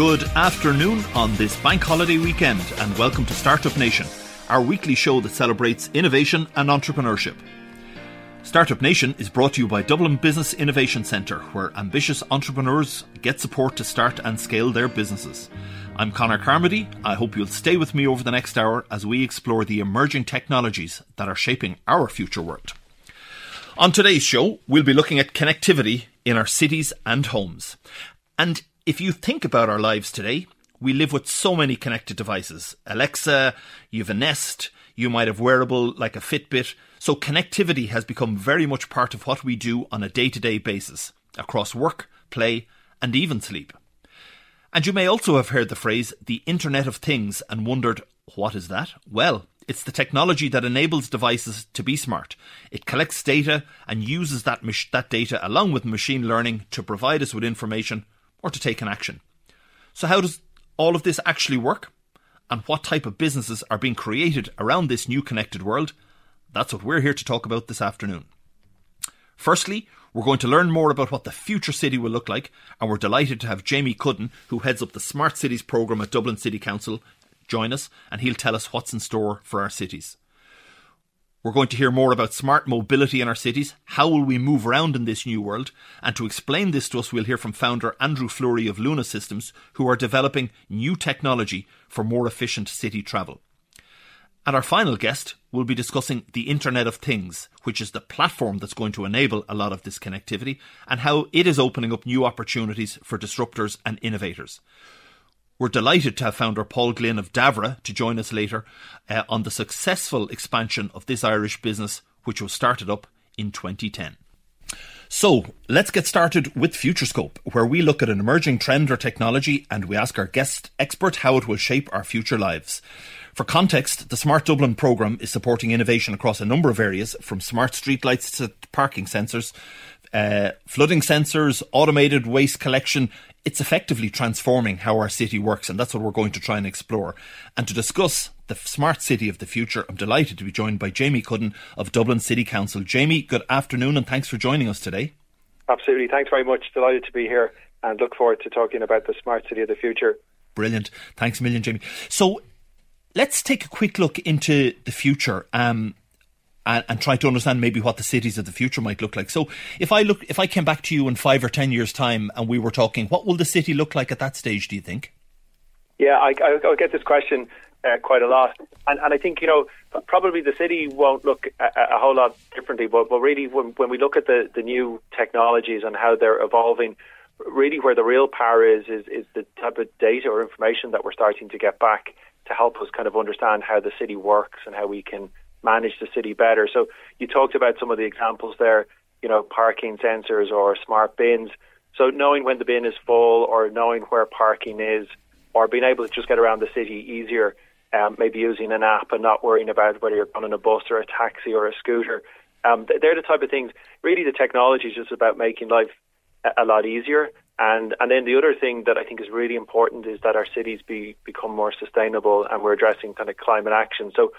Good afternoon on this bank holiday weekend, and welcome to Startup Nation, our weekly show that celebrates innovation and entrepreneurship. Startup Nation is brought to you by Dublin Business Innovation Centre, where ambitious entrepreneurs get support to start and scale their businesses. I'm Connor Carmody. I hope you'll stay with me over the next hour as we explore the emerging technologies that are shaping our future world. On today's show, we'll be looking at connectivity in our cities and homes. And if you think about our lives today, we live with so many connected devices. Alexa, you have a Nest, you might have wearable like a Fitbit. So connectivity has become very much part of what we do on a day to day basis across work, play, and even sleep. And you may also have heard the phrase the Internet of Things and wondered, what is that? Well, it's the technology that enables devices to be smart. It collects data and uses that, that data along with machine learning to provide us with information or to take an action. So, how does all of this actually work? And what type of businesses are being created around this new connected world? That's what we're here to talk about this afternoon. Firstly, we're going to learn more about what the future city will look like, and we're delighted to have Jamie Cudden, who heads up the Smart Cities programme at Dublin City Council, join us, and he'll tell us what's in store for our cities. We're going to hear more about smart mobility in our cities. How will we move around in this new world? And to explain this to us, we'll hear from founder Andrew Fleury of Luna Systems, who are developing new technology for more efficient city travel. And our final guest will be discussing the Internet of Things, which is the platform that's going to enable a lot of this connectivity and how it is opening up new opportunities for disruptors and innovators. We're delighted to have founder Paul Glynn of Davra to join us later uh, on the successful expansion of this Irish business, which was started up in 2010. So let's get started with FutureScope, where we look at an emerging trend or technology and we ask our guest expert how it will shape our future lives. For context, the Smart Dublin programme is supporting innovation across a number of areas, from smart streetlights to parking sensors, uh, flooding sensors, automated waste collection, it's effectively transforming how our city works, and that's what we're going to try and explore. And to discuss the smart city of the future, I'm delighted to be joined by Jamie Cudden of Dublin City Council. Jamie, good afternoon, and thanks for joining us today. Absolutely. Thanks very much. Delighted to be here and look forward to talking about the smart city of the future. Brilliant. Thanks a million, Jamie. So let's take a quick look into the future. Um, and, and, try to understand maybe what the cities of the future might look like. So, if I look, if I came back to you in five or ten years' time, and we were talking, what will the city look like at that stage? Do you think? Yeah, I, I, get this question uh, quite a lot, and, and I think you know probably the city won't look a, a whole lot differently, but, but really when, when we look at the, the new technologies and how they're evolving, really where the real power is is is the type of data or information that we're starting to get back to help us kind of understand how the city works and how we can manage the city better. So you talked about some of the examples there, you know, parking sensors or smart bins. So knowing when the bin is full or knowing where parking is or being able to just get around the city easier, um, maybe using an app and not worrying about whether you're on a bus or a taxi or a scooter. Um, they're the type of things. Really, the technology is just about making life a, a lot easier. And and then the other thing that I think is really important is that our cities be become more sustainable, and we're addressing kind of climate action. So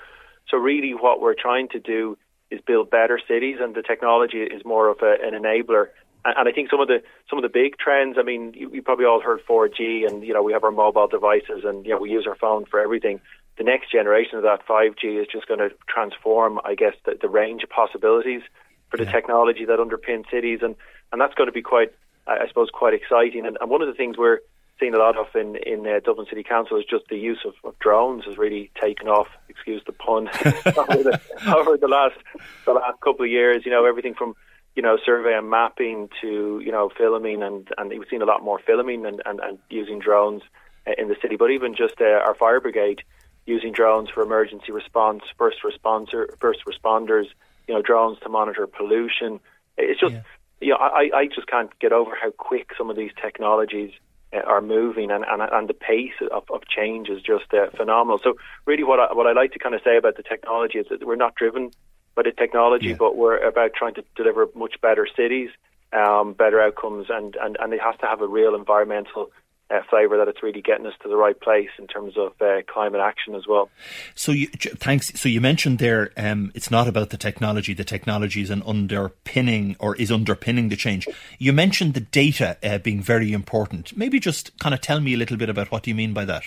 so really, what we're trying to do is build better cities, and the technology is more of a, an enabler. And, and I think some of the some of the big trends. I mean, you, you probably all heard 4G, and you know we have our mobile devices, and you know we use our phone for everything. The next generation of that 5G is just going to transform, I guess, the, the range of possibilities for the yeah. technology that underpins cities, and and that's going to be quite, I suppose, quite exciting. And, and one of the things we're seen a lot of in in uh, Dublin City Council is just the use of, of drones has really taken off. Excuse the pun. over, the, over the last the last couple of years, you know, everything from you know survey and mapping to you know filming and and we've seen a lot more filming and and, and using drones uh, in the city. But even just uh, our fire brigade using drones for emergency response, first responder, first responders, you know, drones to monitor pollution. It's just. Yeah. You know, I, I just can't get over how quick some of these technologies are moving and, and, and the pace of, of change is just uh, phenomenal. So really what I, what I like to kind of say about the technology is that we're not driven by the technology, yeah. but we're about trying to deliver much better cities, um, better outcomes, and, and, and it has to have a real environmental uh, flavour that it's really getting us to the right place in terms of uh, climate action as well. So, you, thanks. So you mentioned there, um, it's not about the technology. The technology is an underpinning or is underpinning the change. You mentioned the data uh, being very important. Maybe just kind of tell me a little bit about what do you mean by that.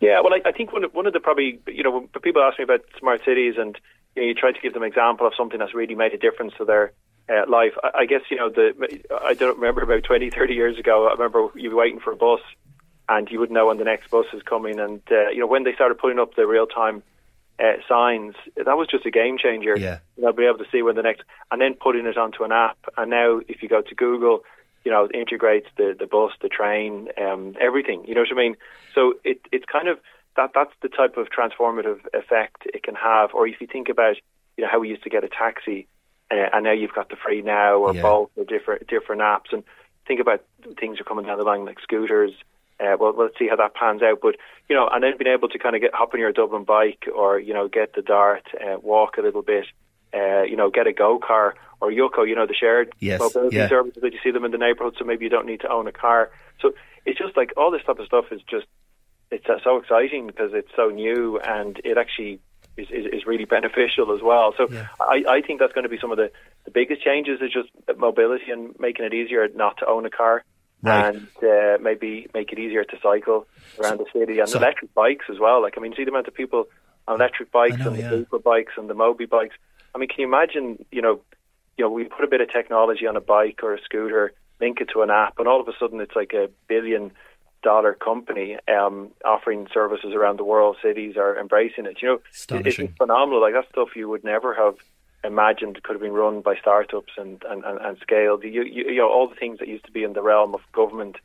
Yeah, well, I, I think one of, one of the probably you know when people ask me about smart cities and you, know, you try to give them an example of something that's really made a difference to their uh, life. I, I guess you know the I don't remember about 20, 30 years ago. I remember you were waiting for a bus, and you wouldn't know when the next bus is coming. And uh, you know when they started putting up the real time uh, signs, that was just a game changer. Yeah, you know, being able to see when the next, and then putting it onto an app. And now, if you go to Google, you know, it integrates the the bus, the train, um, everything. You know what I mean? So it it's kind of that that's the type of transformative effect it can have. Or if you think about you know how we used to get a taxi uh, and now you've got the Free Now or yeah. Bolt or different different apps. And think about things are coming down the line like scooters. Uh, well, let's see how that pans out. But you know, and then being able to kind of get hop on your Dublin bike or you know get the Dart, uh, walk a little bit, uh, you know, get a GoCar or Yuko, you know, the shared yes, mobility yeah. services that you see them in the neighbourhood. So maybe you don't need to own a car. So it's just like all this type of stuff is just it's uh, so exciting because it's so new and it actually is, is, is really beneficial as well. So Yeah. I, I think that's going to be some of the, the biggest changes is just mobility and making it easier not to own a car Right. and uh, maybe make it easier to cycle around the city and So- electric bikes as well. Like I mean, see the amount of people on electric bikes know, and yeah. the Uber bikes and the Moby bikes. I mean, can you imagine? You know, you know, we put a bit of technology on a bike or a scooter, link it to an app, and all of a sudden it's like a billion dollar company um, offering services around the world. Cities are embracing it. You know, it, it's phenomenal. Like that stuff you would never have imagined could have been run by startups and and, and, and scaled. You, you you know all the things that used to be in the realm of government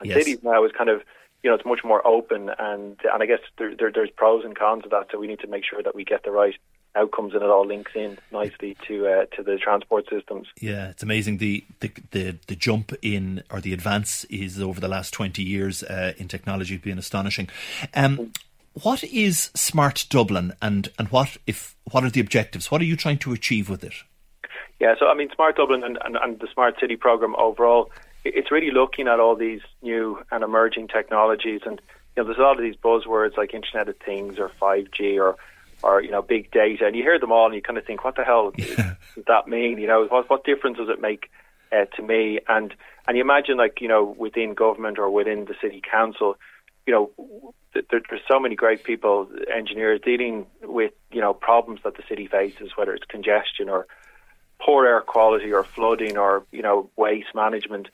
and Yes. cities now is kind of you know it's much more open and and I guess there, there there's pros and cons of that. So we need to make sure that we get the right outcomes and it all links in nicely to uh, to the transport systems. Yeah, it's amazing the, the the the jump in or the advance is over the last twenty years uh, in technology being astonishing. Um, what is Smart Dublin, and and what if what are the objectives? What are you trying to achieve with it? Yeah, so I mean, Smart Dublin and, and, and the Smart City program overall, it's really looking at all these new and emerging technologies, and you know, there's a lot of these buzzwords like Internet of Things or 5G or or you know, big data, and you hear them all, and you kind of think, what the hell does that mean? You know, what what difference does it make uh, to me? And and you imagine like you know, within government or within the city council, you know, th- there, there's so many great people, engineers dealing with you know problems that the city faces, whether it's congestion or poor air quality or flooding or you know waste management.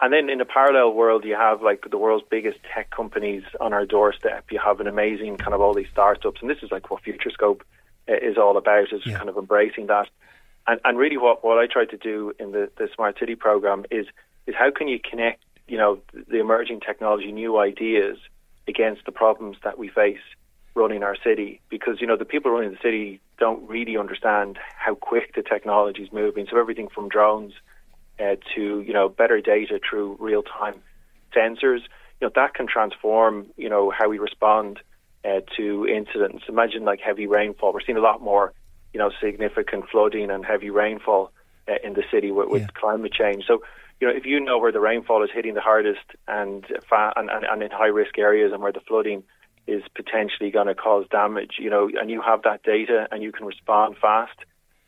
And then in a parallel world, you have like the world's biggest tech companies on our doorstep. You have an amazing kind of all these startups, and this is like what FutureScope uh, is all about, is Yeah. kind of embracing that. And, and really, what, what I try to do in the, the Smart City program is is how can you connect, you know, the emerging technology, new ideas against the problems that we face running our city because you know the people running the city don't really understand how quick the technology is moving. So everything from drones uh, to you know better data through real time sensors, you know that can transform you know how we respond uh, to incidents. Imagine like heavy rainfall. We're seeing a lot more you know significant flooding and heavy rainfall uh, in the city with, with Yeah. climate change. So you know if you know where the rainfall is hitting the hardest and fa- and, and, and in high risk areas and where the flooding is potentially going to cause damage, you know, and you have that data and you can respond fast.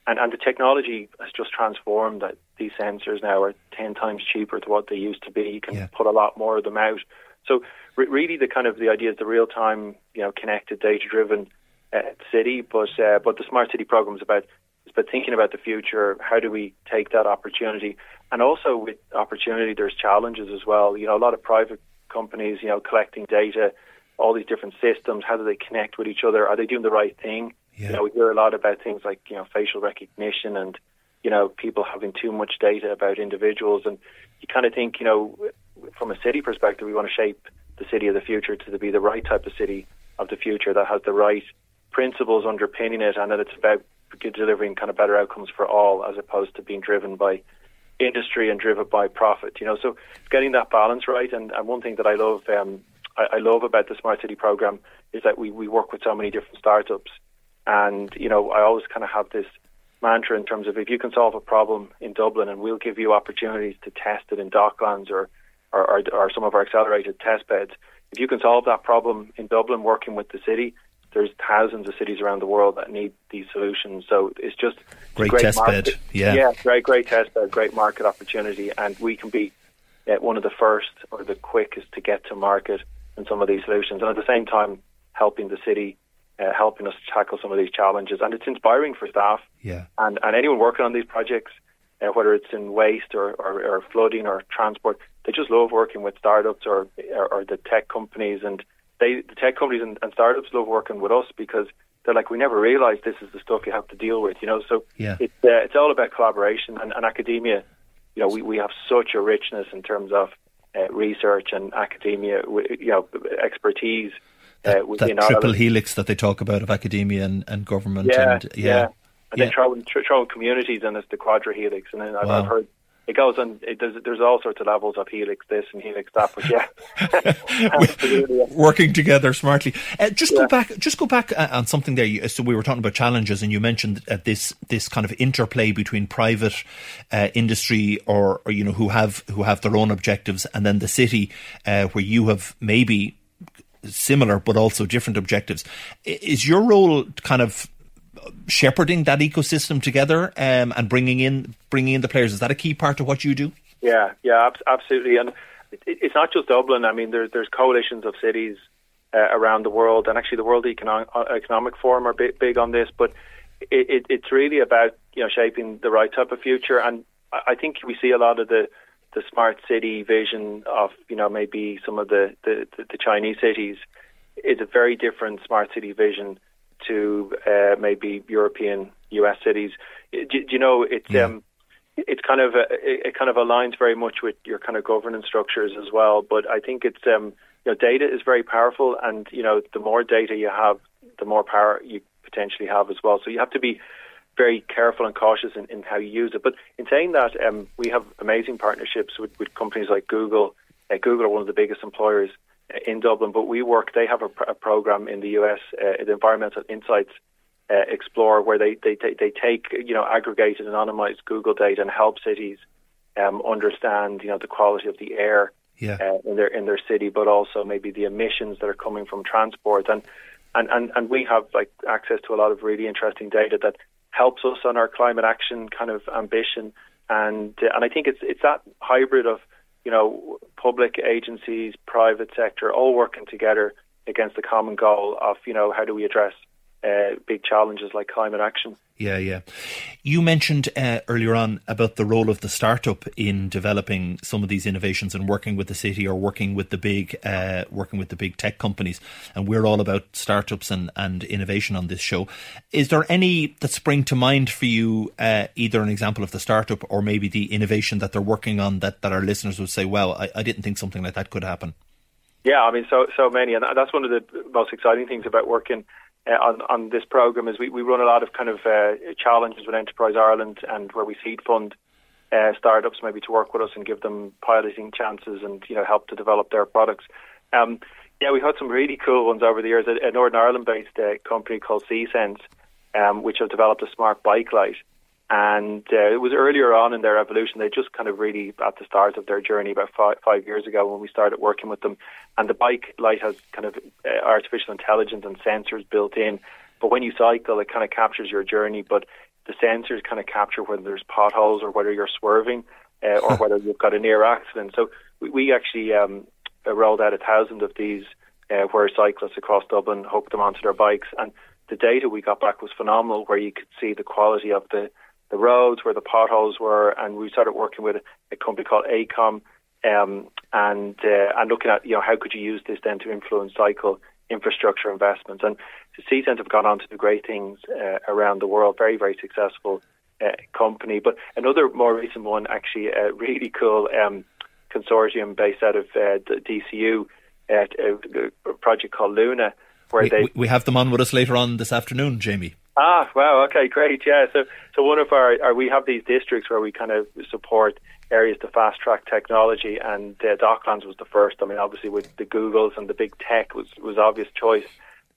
And, and the technology has just transformed that these sensors now are 10 times cheaper to what they used to be. You can Yeah. put a lot more of them out. So re- really the kind of the idea is the real time, you know, connected, data driven uh, city. But, uh, but the smart city program is about, is about thinking about the future. How do we take that opportunity? And also with opportunity, there's challenges as well. You know, a lot of private companies, you know, collecting data, all these different systems, how do they connect with each other? Are they doing the right thing? Yeah. You know, we hear a lot about things like, you know, facial recognition and, you know, people having too much data about individuals. And you kind of think, you know, from a city perspective, we want to shape the city of the future to be the right type of city of the future that has the right principles underpinning it and that it's about delivering kind of better outcomes for all as opposed to being driven by industry and driven by profit. You know, so getting that balance right. And, and one thing that I love, um, I, I love about the Smart City program is that we, we work with so many different startups. And, you know, I always kind of have this mantra in terms of if you can solve a problem in Dublin and we'll give you opportunities to test it in Docklands or or, or, or some of our accelerated test beds. If you can solve that problem in Dublin, working with the city, there's thousands of cities around the world that need these solutions. So it's just great, great test market. bed. Yeah, yeah, great, great test bed, great market opportunity, and we can be uh, one of the first or the quickest to get to market in some of these solutions, and at the same time helping the city. Uh, helping us tackle some of these challenges, and it's inspiring for staff. Yeah. and, and anyone working on these projects, uh, whether it's in waste or, or, or flooding or transport, they just love working with startups or, or, or the tech companies. And they the tech companies and, and, startups love working with us because they're like we never realized this is the stuff you have to deal with you know? So yeah. it's uh, it's all about collaboration and, and, academia. You know we, we have such a richness in terms of uh, research and academia you know expertise that, uh, that triple helix that they talk about of academia and, and government yeah, and yeah, yeah. and yeah. then throw, throw communities and it's the quadra helix and then I've, wow. I've heard it goes on. It, there's, there's all sorts of levels of helix this and helix that, but yeah, working together smartly. Uh, just yeah. go back. Just go back uh, on something there. So we were talking about challenges, and you mentioned uh, this this kind of interplay between private uh, industry or, or, you know who have who have their own objectives, and then the city uh, where you have maybe similar but also different objectives. Is your role kind of shepherding that ecosystem together um, and bringing in bringing in the players. Is that a key part of what you do? Yeah, yeah, absolutely. And it, it's not just Dublin. I mean, there's there's coalitions of cities uh, around the world, and actually the World Economic, Economic Forum are big, big on this. But it, it, it's really about you know shaping the right type of future, and I think we see a lot of the the smart city vision of you know maybe some of the the, the Chinese cities is a very different smart city vision to uh, maybe European US cities. Do, do you know it's yeah. um, it's kind of uh, it kind of aligns very much with your kind of governance structures as well. But I think it's um, you know data is very powerful, and you know the more data you have, the more power you potentially have as well. So you have to be very careful and cautious in, in how you use it. But in saying that, um, we have amazing partnerships with, with companies like Google. Uh, Google are one of the biggest employers in Dublin, but we work. They have a, a program in the US, uh, the Environmental Insights uh, Explorer, where they, they they take you know aggregated anonymized Google data and help cities um, understand you know the quality of the air yeah. uh, in their in their city, but also maybe the emissions that are coming from transport and. And, and and we have like access to a lot of really interesting data that helps us on our climate action kind of ambition, and uh, and I think it's it's that hybrid of you know, public agencies, private sector, all working together against the common goal of, you know, how do we address uh, big challenges like climate action. Yeah, yeah. You mentioned uh, earlier on about the role of the startup in developing some of these innovations and working with the city or working with the big, uh, working with the big tech companies. And we're all about startups and, and innovation on this show. Is there any that spring to mind for you? Uh, either an example of the startup or maybe the innovation that they're working on that, that our listeners would say, "Well, I, I didn't think something like that could happen." Yeah, I mean, so so many, and that's one of the most exciting things about working uh, on, on this program is we, we run a lot of kind of uh, challenges with Enterprise Ireland and where we seed fund uh, startups maybe to work with us and give them piloting chances and you know help to develop their products. Um, yeah, we've had some really cool ones over the years. A, Northern Ireland-based uh, company called See.Sense, um, which have developed a smart bike light, and uh, it was earlier on in their evolution. They just kind of really at the start of their journey about five, five years ago when we started working with them. And the bike light has kind of uh, artificial intelligence and sensors built in. But when you cycle, it kind of captures your journey. But the sensors kind of capture whether there's potholes or whether you're swerving uh, or whether you've got a near accident. So we, we actually um, rolled out a thousand of these uh, where cyclists across Dublin hooked them onto their bikes. And the data we got back was phenomenal, where you could see the quality of the the roads where the potholes were, and we started working with a company called AECOM um, and uh, and looking at you know how could you use this then to influence cycle infrastructure investments. And the See.Sense have gone on to do great things uh, around the world. Very very successful uh, company. But another more recent one, actually, a really cool um, consortium based out of uh, DCU, uh, a project called Luna. Where we, they we have them on with us later on this afternoon, Jamie. Ah, wow. Okay, great. Yeah. So, so one of our, our we have these districts where we kind of support areas to fast track technology, and uh, Docklands was the first. I mean, obviously with the Googles and the big tech was was obvious choice,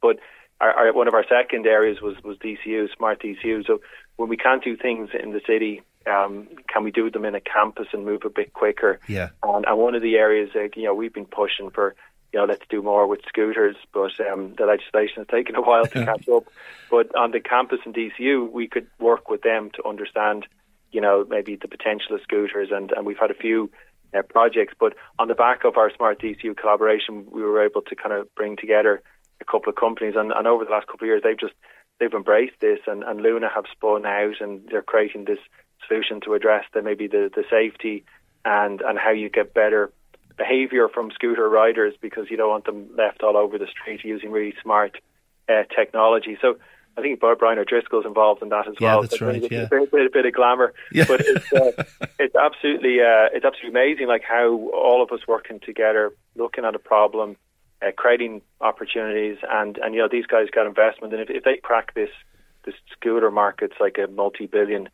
but our, our, one of our second areas was was DCU, smart DCU. So when we can't do things in the city um, can we do them in a campus and move a bit quicker? Yeah. And, and one of the areas, uh, you know, we've been pushing for, you know, let's do more with scooters, but um, the legislation has taken a while to catch up. But on the campus in DCU, we could work with them to understand, you know, maybe the potential of scooters, and, and we've had a few uh, projects. But on the back of our Smart DCU collaboration, we were able to kind of bring together a couple of companies, and, and over the last couple of years, they've just they've embraced this, and, and Luna have spun out, and they're creating this solution to address the maybe the, the safety and and how you get better behaviour from scooter riders because you don't want them left all over the street using really smart uh, technology. So I think Brian O'Driscoll's involved in that as yeah, well. That's so right, a, yeah. a bit, of glamour, yeah. but it's uh, it's absolutely uh, it's absolutely amazing, like how all of us working together, looking at a problem, uh, creating opportunities, and and you know these guys got investment, and if, if they crack this this scooter market's like a multi-billion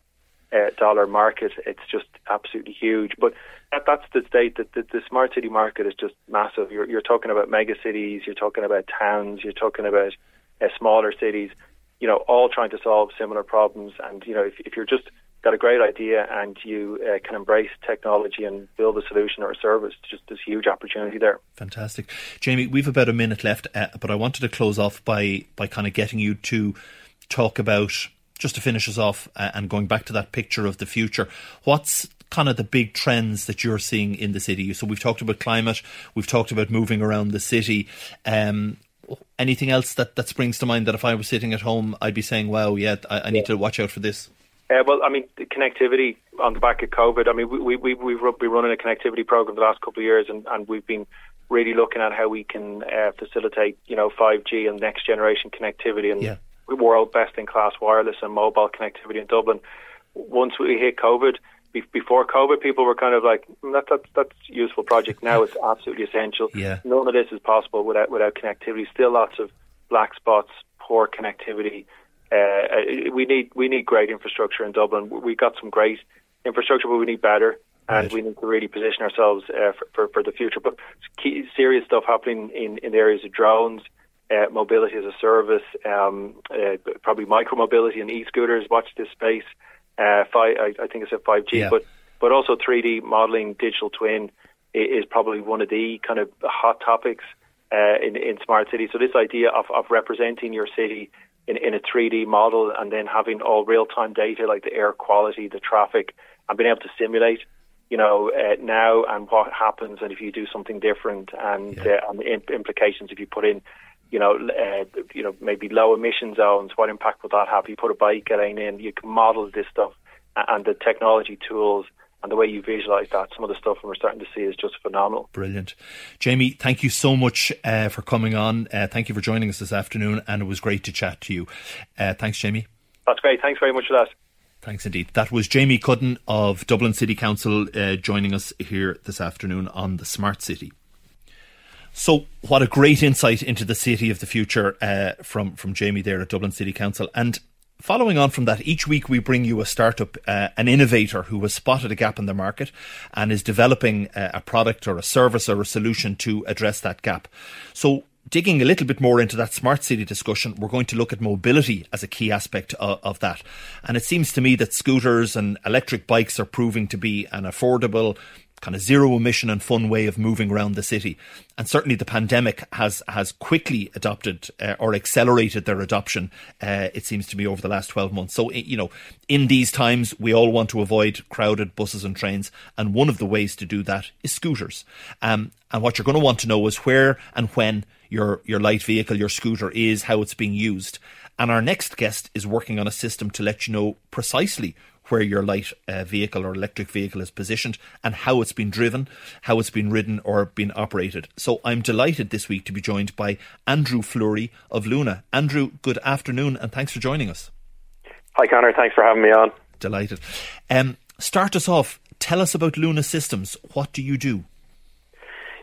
uh, dollar market. It's just absolutely huge. But that, that's the state that the, the, smart city market is just massive. You're, you're talking about mega cities, you're talking about towns, you're talking about uh, smaller cities. You know, all trying to solve similar problems. And you know, if, if you're just got a great idea and you uh, can embrace technology and build a solution or a service, just this huge opportunity there. Fantastic, Jamie. We've about a minute left, uh, but I wanted to close off by by kind of getting you to talk about just to finish us off uh, and going back to that picture of the future, what's kind of the big trends that you're seeing in the city? So we've talked about climate, we've talked about moving around the city. Um, anything else that, that springs to mind that if I was sitting at home, I'd be saying, wow, yeah, I, I need yeah. to watch out for this? Uh, well, I mean, connectivity on the back of COVID. I mean, we, we, we've been running a connectivity program the last couple of years, and, and we've been really looking at how we can uh, facilitate, you know, 5G and next generation connectivity. And yeah world best in class wireless and mobile connectivity in Dublin. Once we hit COVID, before COVID, people were kind of like, that, that, that's a useful project. Now it's absolutely essential. Yeah. None of this is possible without without connectivity. Still lots of black spots, poor connectivity. Uh, we need we need great infrastructure in Dublin. We got some great infrastructure, but we need better, and right. we need to really position ourselves uh, for, for, for the future. But key, serious stuff happening in in the areas of drones uh, mobility as a service, um, uh, probably micromobility and e-scooters. Watch this space. Uh, five, I, I, think I said 5G, yeah. but but also 3D modeling, digital twin is, probably one of the kind of hot topics uh, in in smart cities. So this idea of, of representing your city in, in a 3D model and then having all real time data like the air quality, the traffic, and being able to simulate you know, uh, now and what happens and if you do something different and, Yeah. uh, and the imp- implications if you put in you know, uh, you know, maybe low emission zones. What impact would that have? You put a bike lane in, you can model this stuff, and the technology tools and the way you visualize that. Some of the stuff we're starting to see is just phenomenal. Brilliant, Jamie. Thank you so much uh, for coming on. Uh, thank you for joining us this afternoon, and it was great to chat to you. Uh, thanks, Jamie. That's great. Thanks very much for that. Thanks indeed. That was Jamie Cudden of Dublin City Council uh, joining us here this afternoon on the Smart City. So, what a great insight into the city of the future uh, from from Jamie there at Dublin City Council. And following on from that, each week we bring you a startup, uh, an innovator who has spotted a gap in the market and is developing uh, a product or a service or a solution to address that gap. So, digging a little bit more into that smart city discussion, we're going to look at mobility as a key aspect of, of, that. And it seems to me that scooters and electric bikes are proving to be an affordable, kind of zero emission and fun way of moving around the city. And certainly the pandemic has has quickly adopted uh, or accelerated their adoption. Uh, it seems to me over the last twelve months. So you know, in these times, we all want to avoid crowded buses and trains, and one of the ways to do that is scooters. Um, and what you're going to want to know is where and when your your light vehicle, your scooter, is, how it's being used. And our next guest is working on a system to let you know precisely where your light uh, vehicle or electric vehicle is positioned and how it's been driven, how it's been ridden or been operated. So I'm delighted this week to be joined by Andrew Fleury of Luna. Andrew, good afternoon and thanks for joining us. Hi, Connor. Thanks for having me on. Delighted. Um, start us off. Tell us about Luna Systems. What do you do?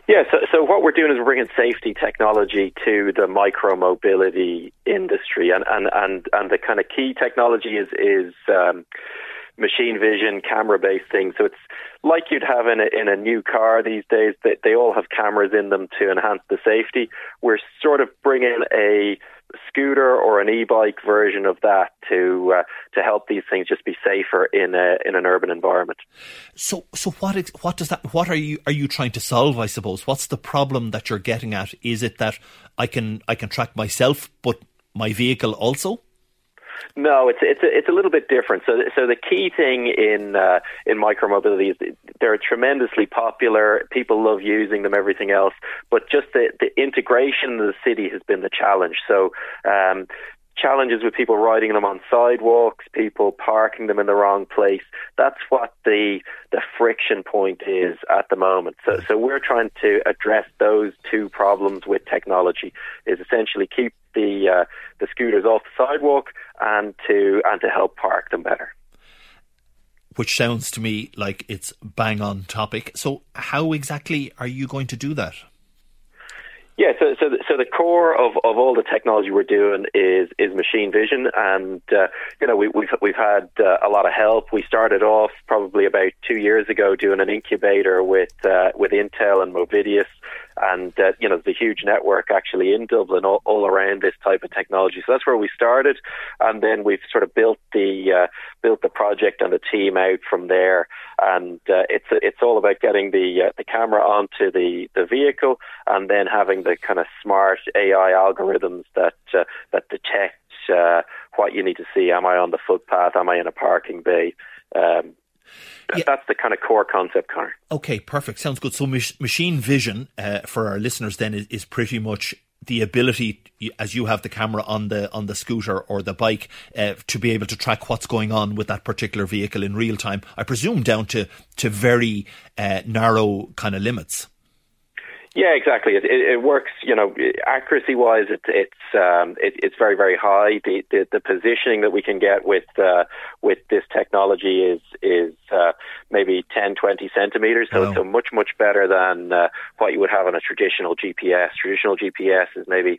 Yeah, so, so what we're doing is we're bringing safety technology to the micro mobility industry, and, and, and, and the kind of key technology is is um, machine vision, camera based things. So it's like you'd have in a, in a new car these days. That they, all have cameras in them to enhance the safety. We're sort of bringing a scooter or an e-bike version of that to uh, to help these things just be safer in a, in an urban environment. So so what what does that what are you are you trying to solve? I suppose what's the problem that you're getting at? Is it that I can I can track myself, but my vehicle also? No, it's it's a, it's a little bit different. So so the key thing in uh, in micromobility is they're tremendously popular. People love using them. Everything else, but just the the integration of the city has been the challenge. So. Um, challenges with people riding them on sidewalks, people parking them in the wrong place. That's what the the friction point is at the moment. So, so we're trying to address those two problems with technology. Is essentially keep the uh, the scooters off the sidewalk and to and to help park them better. Which sounds to me like it's bang on topic. So, how exactly are you going to do that? Yeah, so so the, so the core of, of all the technology we're doing is is machine vision, and uh, you know we, we've we've had uh, a lot of help. We started off probably about two years ago doing an incubator with uh, with Intel and Movidius, and uh, you know the huge network actually in Dublin all, all, around this type of technology. So that's where we started, and then we've sort of built the uh, built the project and the team out from there. And uh, it's it's all about getting the uh, the camera onto the the vehicle, and then having the kind of smart AI algorithms that uh, that detect uh, what you need to see. Am I on the footpath? Am I in a parking bay? Um, yeah. That's the kind of core concept, Connor. Okay, perfect. Sounds good. So, mach- machine vision uh, for our listeners then is, is pretty much the ability, as you have the camera on the on the scooter or the bike, uh, to be able to track what's going on with that particular vehicle in real time. I presume down to to very uh, narrow kind of limits. Yeah, exactly. It, it, it works. You know, accuracy wise, it, it's um, it, it's very very high. The, the, the positioning that we can get with uh, with this technology is is uh, maybe 10, 20 centimeters. So it's a much much better than uh, what you would have on a traditional GPS. Traditional GPS is maybe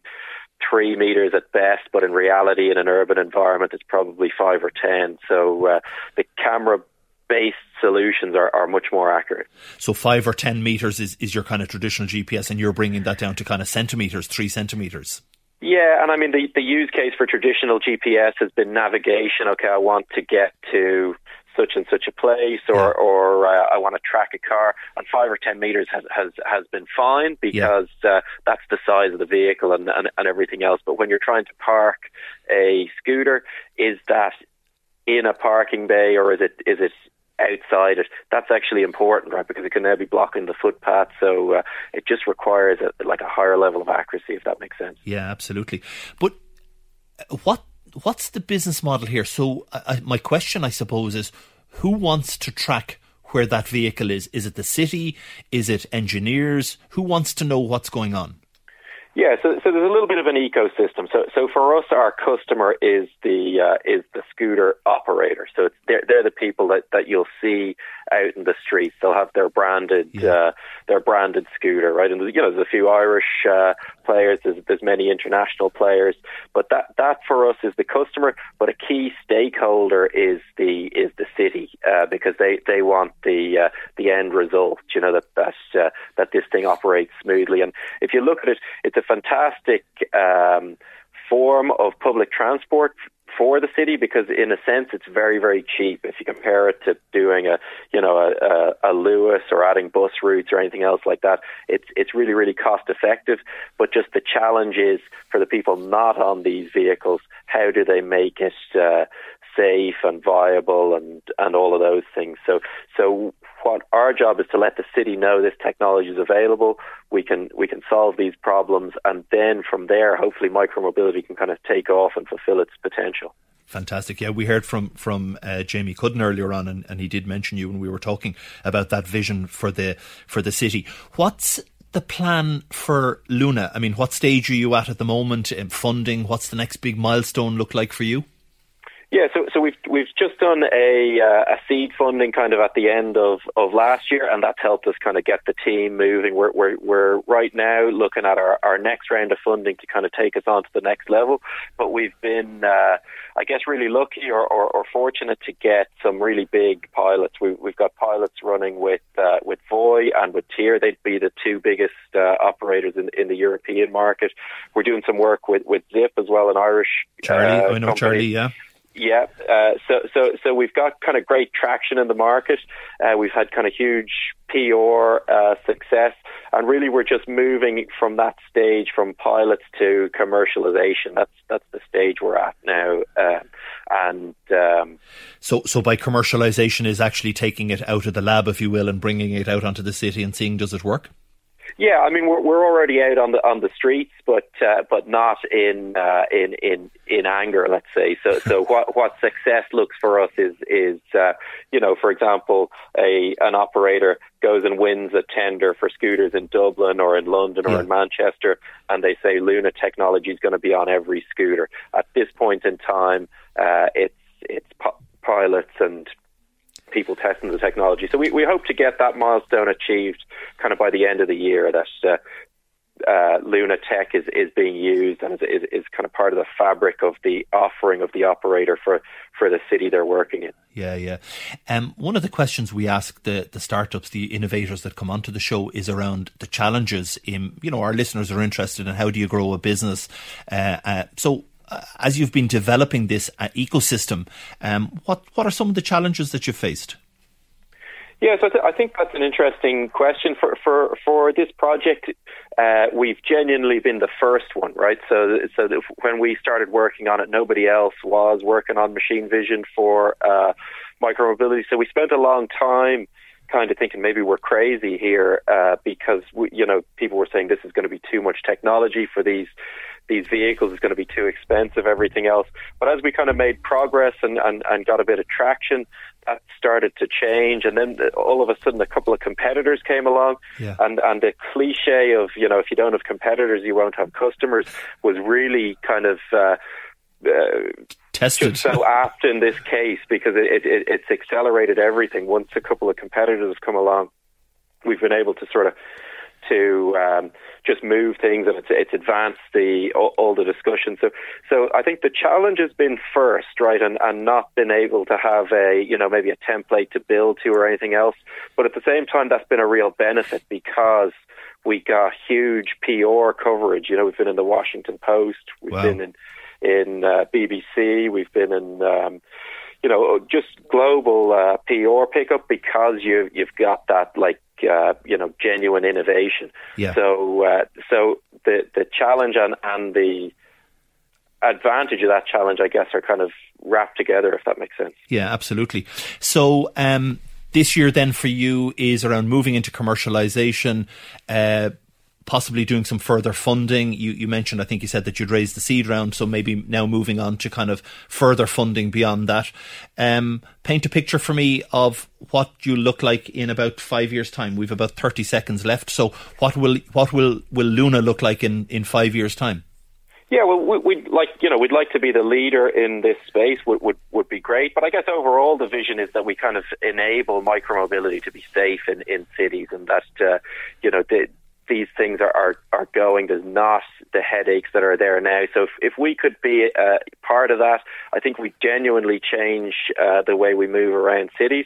three meters at best, but in reality, in an urban environment, it's probably five or ten. So uh, the camera based solutions are, are much more accurate. So five or ten meters is, is your kind of traditional GPS, and you're bringing that down to kind of centimeters, three centimeters. Yeah, and I mean the the use case for traditional GPS has been navigation. Okay, I want to get to such and such a place, or yeah. or uh, I want to track a car, and five or ten meters has has, has been fine because yeah. uh, that's the size of the vehicle and, and and everything else. But when you're trying to park a scooter, is that in a parking bay or is it is it outside it. That's actually important, right? Because it can now be blocking the footpath. So uh, it just requires a, like a higher level of accuracy, if that makes sense. Yeah, absolutely. But uh, what what's the business model here? So uh, my question, I suppose, is who wants to track where that vehicle is? Is it the city? Is it engineers? Who wants to know what's going on? Yeah, so, so there's a little bit of an ecosystem. So, so for us, our customer is the uh, is the scooter operator. So it's, they're, they're the people that, that you'll see out in the streets. They'll have their branded yeah. uh, their branded scooter, right? And you know, there's a few Irish uh, players. There's, there's many international players, but that that for us is the customer. But a key stakeholder is the is the city uh, because they, they want the uh, the end result. You know that that uh, that this thing operates smoothly. And if you look at it, it's a fantastic. Um, form of public transport for the city because in a sense it's very very cheap. If you compare it to doing a you know a, a, a Luas or adding bus routes or anything else like that it's it's really really cost effective. But just the challenge is for the people not on these vehicles how do they make it uh, safe and viable and and all of those things so so what our job is to let the city know this technology is available. We can we can solve these problems, and then from there, hopefully, micromobility can kind of take off and fulfil its potential. Fantastic. Yeah, we heard from from uh, Jamie Cudden earlier on, and, and he did mention you when we were talking about that vision for the for the city. What's the plan for Luna? I mean, what stage are you at at the moment in funding? What's the next big milestone look like for you? Yeah, so so we've we've just done a uh, a seed funding kind of at the end of, of last year, and that's helped us kind of get the team moving. We're we're we're right now looking at our, our next round of funding to kind of take us on to the next level. But we've been, uh, I guess, really lucky or, or, or, fortunate to get some really big pilots. We, we've got pilots running with uh, with Voi and with Tier. They'd be the two biggest uh, operators in in the European market. We're doing some work with with Zipp as well, an Irish Charlie. Uh, I know company. Charlie. Yeah. Yeah, uh, so so so we've got kind of great traction in the market. Uh, we've had kind of huge PR uh, success, and really we're just moving from that stage from pilots to commercialization. That's that's the stage we're at now, uh, and um, so so by commercialization is actually taking it out of the lab, if you will, and bringing it out onto the city and seeing does it work. Yeah, I mean we're we're already out on the on the streets, but uh, but not in uh, in in in anger, let's say. So so what what success looks for us is is uh, you know for example a an operator goes and wins a tender for scooters in Dublin or in London or yeah. in Manchester, and they say Luna technology is going to be on every scooter. At this point in time, uh, it's it's pilots and people testing the technology. So we, we hope to get that milestone achieved kind of by the end of the year that uh, uh, Luna Tech is, is being used and is, is, kind of part of the fabric of the offering of the operator for, for the city they're working in. Yeah, yeah. Um, one of the questions we ask the, the startups, the innovators that come onto the show is around the challenges in, you know, our listeners are interested in how do you grow a business. Uh, uh, so as you've been developing this uh, ecosystem, um, what what are some of the challenges that you've faced? Yes, I, th- I, think that's an interesting question for for for this project. Uh, we've genuinely been the first one, right? So, so when we started working on it, nobody else was working on machine vision for uh, micromobility. So we spent a long time kind of thinking maybe we're crazy here uh, because we, you know people were saying this is going to be too much technology for these these vehicles is going to be too expensive, everything else. But as we kind of made progress and, and, and got a bit of traction, that started to change. And then all of a sudden, a couple of competitors came along. Yeah. And, and the cliche of, you know, if you don't have competitors, you won't have customers was really kind of. Uh, uh, tested. so apt in this case because it, it, it's accelerated everything. Once a couple of competitors have come along, we've been able to sort of to um, just move things and it's, it's advanced the all, all, the discussion. So, so I think the challenge has been first, right, and, and not been able to have a you know maybe a template to build to or anything else. But at the same time, that's been a real benefit because we got huge PR coverage. You know, we've been in the Washington Post, we've wow. been in in uh, BBC, we've been in. Um, you know, just global uh, PR pickup because you've you've got that like uh, you know genuine innovation. Yeah. So uh, so the the challenge and and the advantage of that challenge, I guess, are kind of wrapped together. If that makes sense. Yeah, absolutely. So. Um, this year, then, for you is around moving into commercialization, uh, possibly doing some further funding. You, you mentioned, I think you said that you'd raised the seed round, so maybe now moving on to kind of further funding beyond that. Um, paint a picture for me of what you look like in about five years' time. We've about thirty seconds left. So, what will what will will Luna look like in in five years' time? Yeah, well, we'd like you know we'd like to be the leader in this space. Would would would be great, but I guess overall the vision is that we kind of enable micromobility to be safe in in cities, and that uh, you know the these things are, are, are going. There's not the headaches that are there now. So if, if we could be uh, part of that, I think we genuinely change uh, the way we move around cities.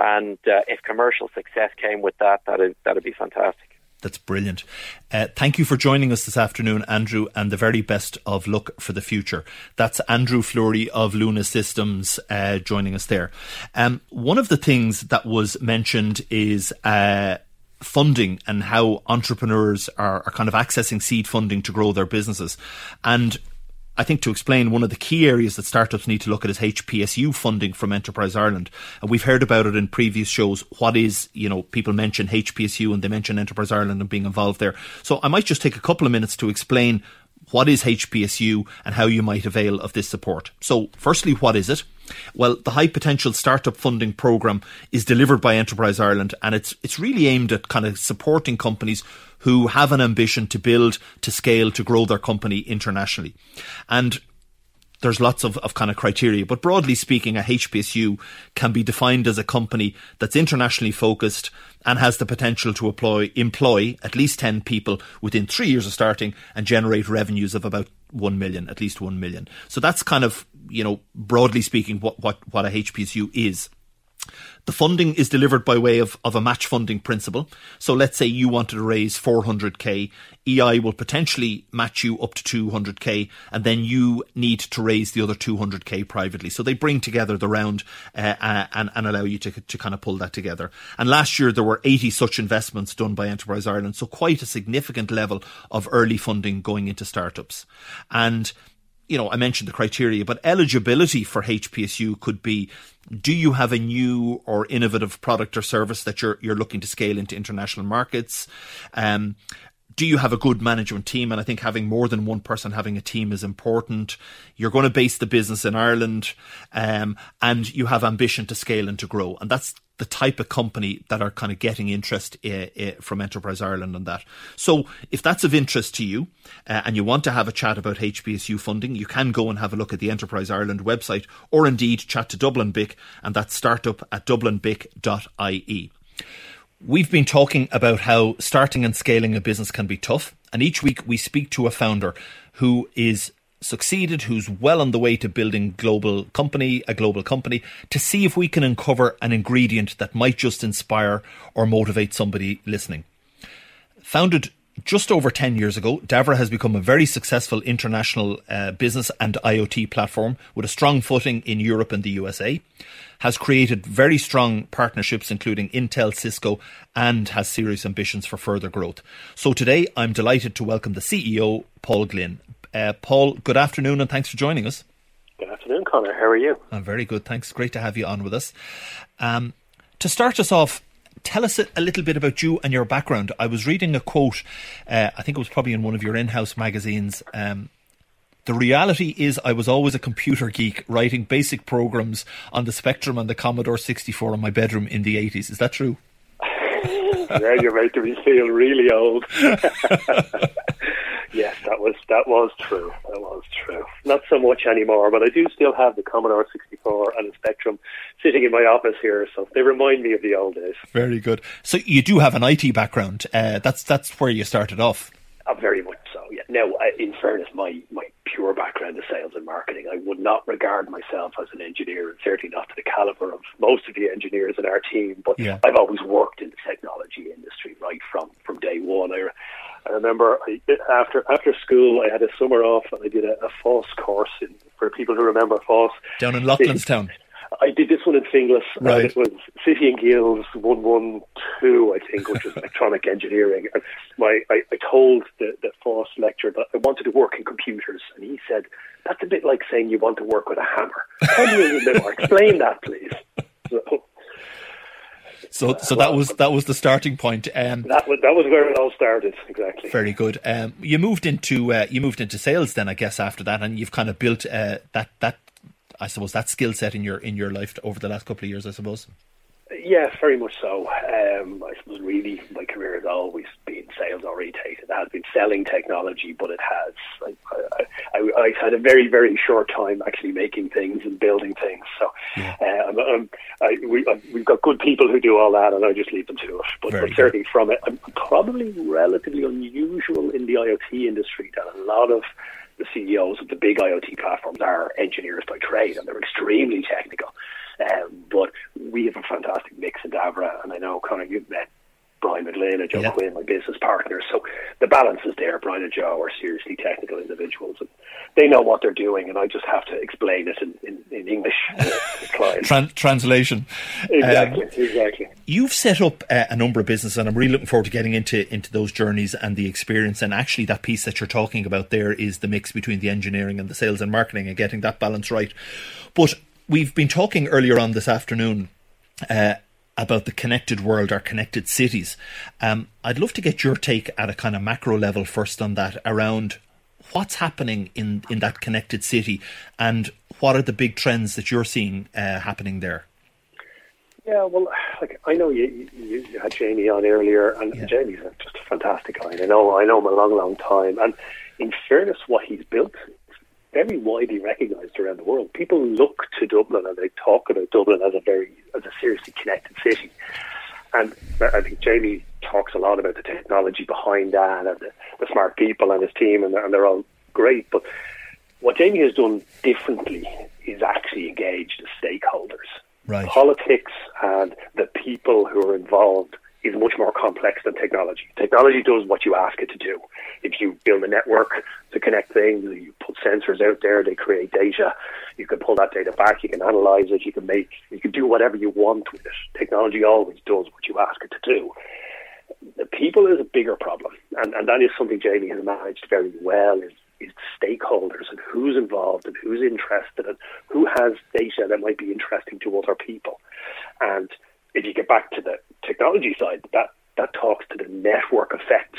And uh, if commercial success came with that, that'd, that'd be fantastic. That's brilliant. Uh, thank you for joining us this afternoon, Andrew, and the very best of luck for the future. That's Andrew Fleury of Luna Systems uh, joining us there. Um, one of the things that was mentioned is uh, funding and how entrepreneurs are, are kind of accessing seed funding to grow their businesses. And I think to explain one of the key areas that startups need to look at is HPSU funding from Enterprise Ireland. And we've heard about it in previous shows. What is, you know, people mention HPSU and they mention Enterprise Ireland and being involved there. So I might just take a couple of minutes to explain what is HPSU and how you might avail of this support. So, firstly, what is it? Well, the High Potential Startup Funding Programme is delivered by Enterprise Ireland and it's it's really aimed at kind of supporting companies who have an ambition to build, to scale, to grow their company internationally. And there's lots of, of kind of criteria, but broadly speaking, a HPSU can be defined as a company that's internationally focused and has the potential to employ, employ at least 10 people within three years of starting and generate revenues of about 1 million, at least 1 million. So that's kind of, you know, broadly speaking, what, what, what a HPSU is. The funding is delivered by way of, of a match funding principle. So let's say you wanted to raise 400k, EI will potentially match you up to 200k, and then you need to raise the other 200k privately. So they bring together the round uh, uh, and, and allow you to, to kind of pull that together. And last year there were 80 such investments done by Enterprise Ireland, so quite a significant level of early funding going into startups. And you know, I mentioned the criteria, but eligibility for HPSU could be do you have a new or innovative product or service that you're you're looking to scale into international markets? Um, do you have a good management team? And I think having more than one person having a team is important. You're going to base the business in Ireland, um, and you have ambition to scale and to grow. And that's the type of company that are kind of getting interest uh, uh, from Enterprise Ireland on that. So if that's of interest to you uh, and you want to have a chat about HPSU funding, you can go and have a look at the Enterprise Ireland website or indeed chat to Dublin BIC and that's startup at dublinbic.ie. We've been talking about how starting and scaling a business can be tough. And each week we speak to a founder who is succeeded, who's well on the way to building global company, a global company, to see if we can uncover an ingredient that might just inspire or motivate somebody listening. Founded just over 10 years ago, Davra has become a very successful international uh, business and IoT platform with a strong footing in Europe and the USA, has created very strong partnerships, including Intel, Cisco, and has serious ambitions for further growth. So today, I'm delighted to welcome the CEO, Paul Glynn. Uh, Paul, good afternoon and thanks for joining us. Good afternoon, Connor. How are you? I'm very good. Thanks. Great to have you on with us. Um, to start us off, tell us a, little bit about you and your background. I was reading a quote, uh, I think it was probably in one of your in house magazines. Um, the reality is, I was always a computer geek, writing basic programs on the Spectrum and the Commodore 64 in my bedroom in the 80s. Is that true? yeah, you're making me feel really old. yes, that was that was true. That was true. Not so much anymore, but I do still have the Commodore 64 and the Spectrum sitting in my office here, so they remind me of the old days. Very good. So you do have an IT background. Uh, that's that's where you started off. Uh, very much so. Yeah. Now, in fairness, my my pure background is sales and marketing. I would not regard myself as an engineer, and certainly not to the caliber of most of the engineers in our team. But yeah. I've always worked in the technology industry right from from day one. I, I remember I, after after school, I had a summer off and I did a, a FÁS course in, for people who remember FÁS down in Loughlinstown. I did this one in Finglas. Right. it was City and Guilds 112, I think, which was electronic engineering. And my, I, I told the, the FÁS lecturer that I wanted to work in computers. And he said, that's a bit like saying you want to work with a hammer. A little. Explain that, please. So, so, so that was that was the starting point. Um, that was that was where it all started. Exactly. Very good. Um, you moved into uh, you moved into sales then, I guess, after that, and you've kind of built uh, that that I suppose that skill set in your in your life over the last couple of years. I suppose. Yes, very much so. Um, I suppose really my career has always sales orientated. It has been selling technology, but it has. I, I, I, had a very very short time actually making things and building things. So yeah. uh, I'm, I'm, I, we, we've got good people who do all that, and I just leave them to it. But, but certainly from it, I'm probably relatively unusual in the IoT industry that a lot of the CEOs of the big IoT platforms are engineers by trade, and they're extremely technical. Um, but we have a fantastic mix in Davra, and I know Connor, you've met Brian McLean and Joe yeah. Quinn, my business partners. So the balance is there. Brian and Joe are seriously technical individuals, and they know what they're doing, and I just have to explain it in, in, in English to clients. Tran- translation. Exactly, um, exactly. You've set up uh, a number of businesses, and I'm really looking forward to getting into into those journeys and the experience. And actually, that piece that you're talking about there is the mix between the engineering and the sales and marketing, and getting that balance right. But we've been talking earlier on this afternoon. Uh, about the connected world or connected cities. Um, I'd love to get your take at a kind of macro level first on that around what's happening in, in that connected city and what are the big trends that you're seeing uh, happening there? Yeah, well, like I know you, you, you had Jamie on earlier, and yeah. Jamie's just a fantastic guy. I know I know him a long, long time, and in fairness, what he's built very widely recognised around the world. People look to Dublin and they talk about Dublin as a very as a seriously connected city. And I think Jamie talks a lot about the technology behind that and the, the smart people and his team, and, and they're all great. But what Jamie has done differently is actually engage the stakeholders. Right. Politics and the people who are involved is much more complex than technology. Technology does what you ask it to do. If you build a network to connect things, you put sensors out there, they create data. You can pull that data back, you can analyze it, you can make, you can do whatever you want with it. Technology always does what you ask it to do. The people is a bigger problem, and, and that is something Jamie has managed very well. Is is stakeholders and who's involved and who's interested and who has data that might be interesting to other people. And if you get back to the technology side, that that talks to the network effect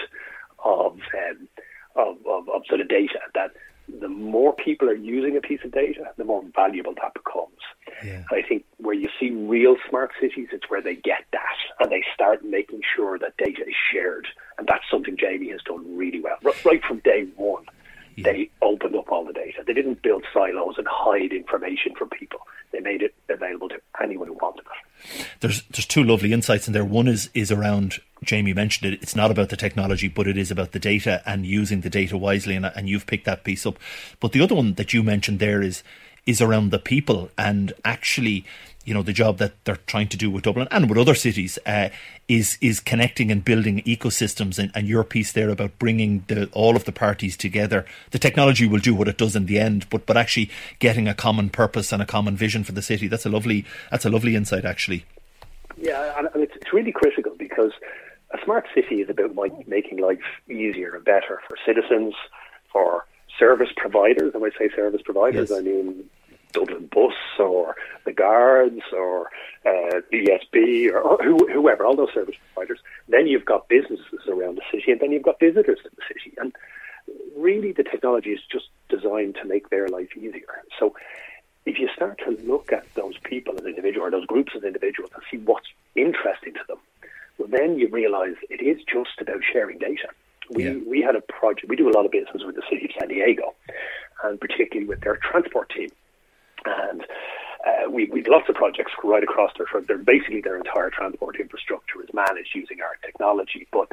of um, of, of, of sort of data. That the more people are using a piece of data, the more valuable that becomes. Yeah. I think where you see real smart cities, it's where they get that and they start making sure that data is shared. And that's something Jamie has done really well, right from day one. Yeah. They opened up all the data. They didn't build silos and hide information from people. They made it available to anyone who wanted it. There's there's two lovely insights in there. One is is around Jamie mentioned it. It's not about the technology, but it is about the data and using the data wisely. And, and you've picked that piece up. But the other one that you mentioned there is is around the people and actually you know the job that they're trying to do with Dublin and with other cities uh, is is connecting and building ecosystems and, and your piece there about bringing the, all of the parties together. The technology will do what it does in the end, but but actually getting a common purpose and a common vision for the city. That's a lovely that's a lovely insight actually. Yeah, and, and it's, it's really critical because a smart city is about making life easier and better for citizens, for service providers. And when I say service providers, yes. I mean Dublin Bus or the Guards or uh, ESB or, or who, whoever, all those service providers. Then you've got businesses around the city, and then you've got visitors to the city. And really, the technology is just designed to make their life easier. So if you start to look at those people as individuals or those groups as individuals and see what's interesting to them, well, then you realize it is just about sharing data. We, yeah. we had a project, we do a lot of business with the city of San Diego, and particularly with their transport team. And uh, we we lots of projects right across their they're basically their entire transport infrastructure is managed using our technology. But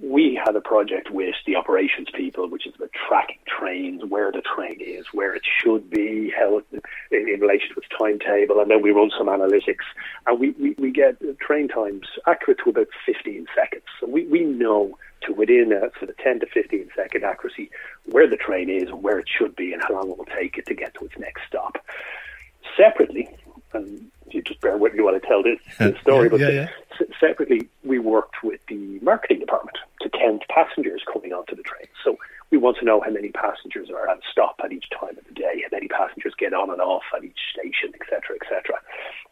we had a project with the operations people, which is about tracking trains, where the train is, where it should be, how it, in, in, relation to its timetable, and then we run some analytics, and we, we, we get train times accurate to about 15 seconds. So we, we know to within a sort of 10 to 15 second accuracy where the train is, where it should be, and how long it will take it to get to its next stop. Separately, and you just bear with me while I tell this, this story, but yeah, yeah. separately, we worked with the marketing department to count passengers coming onto the train. So we want to know how many passengers are at stop at each time of the day, how many passengers get on and off at each station, etc., etc.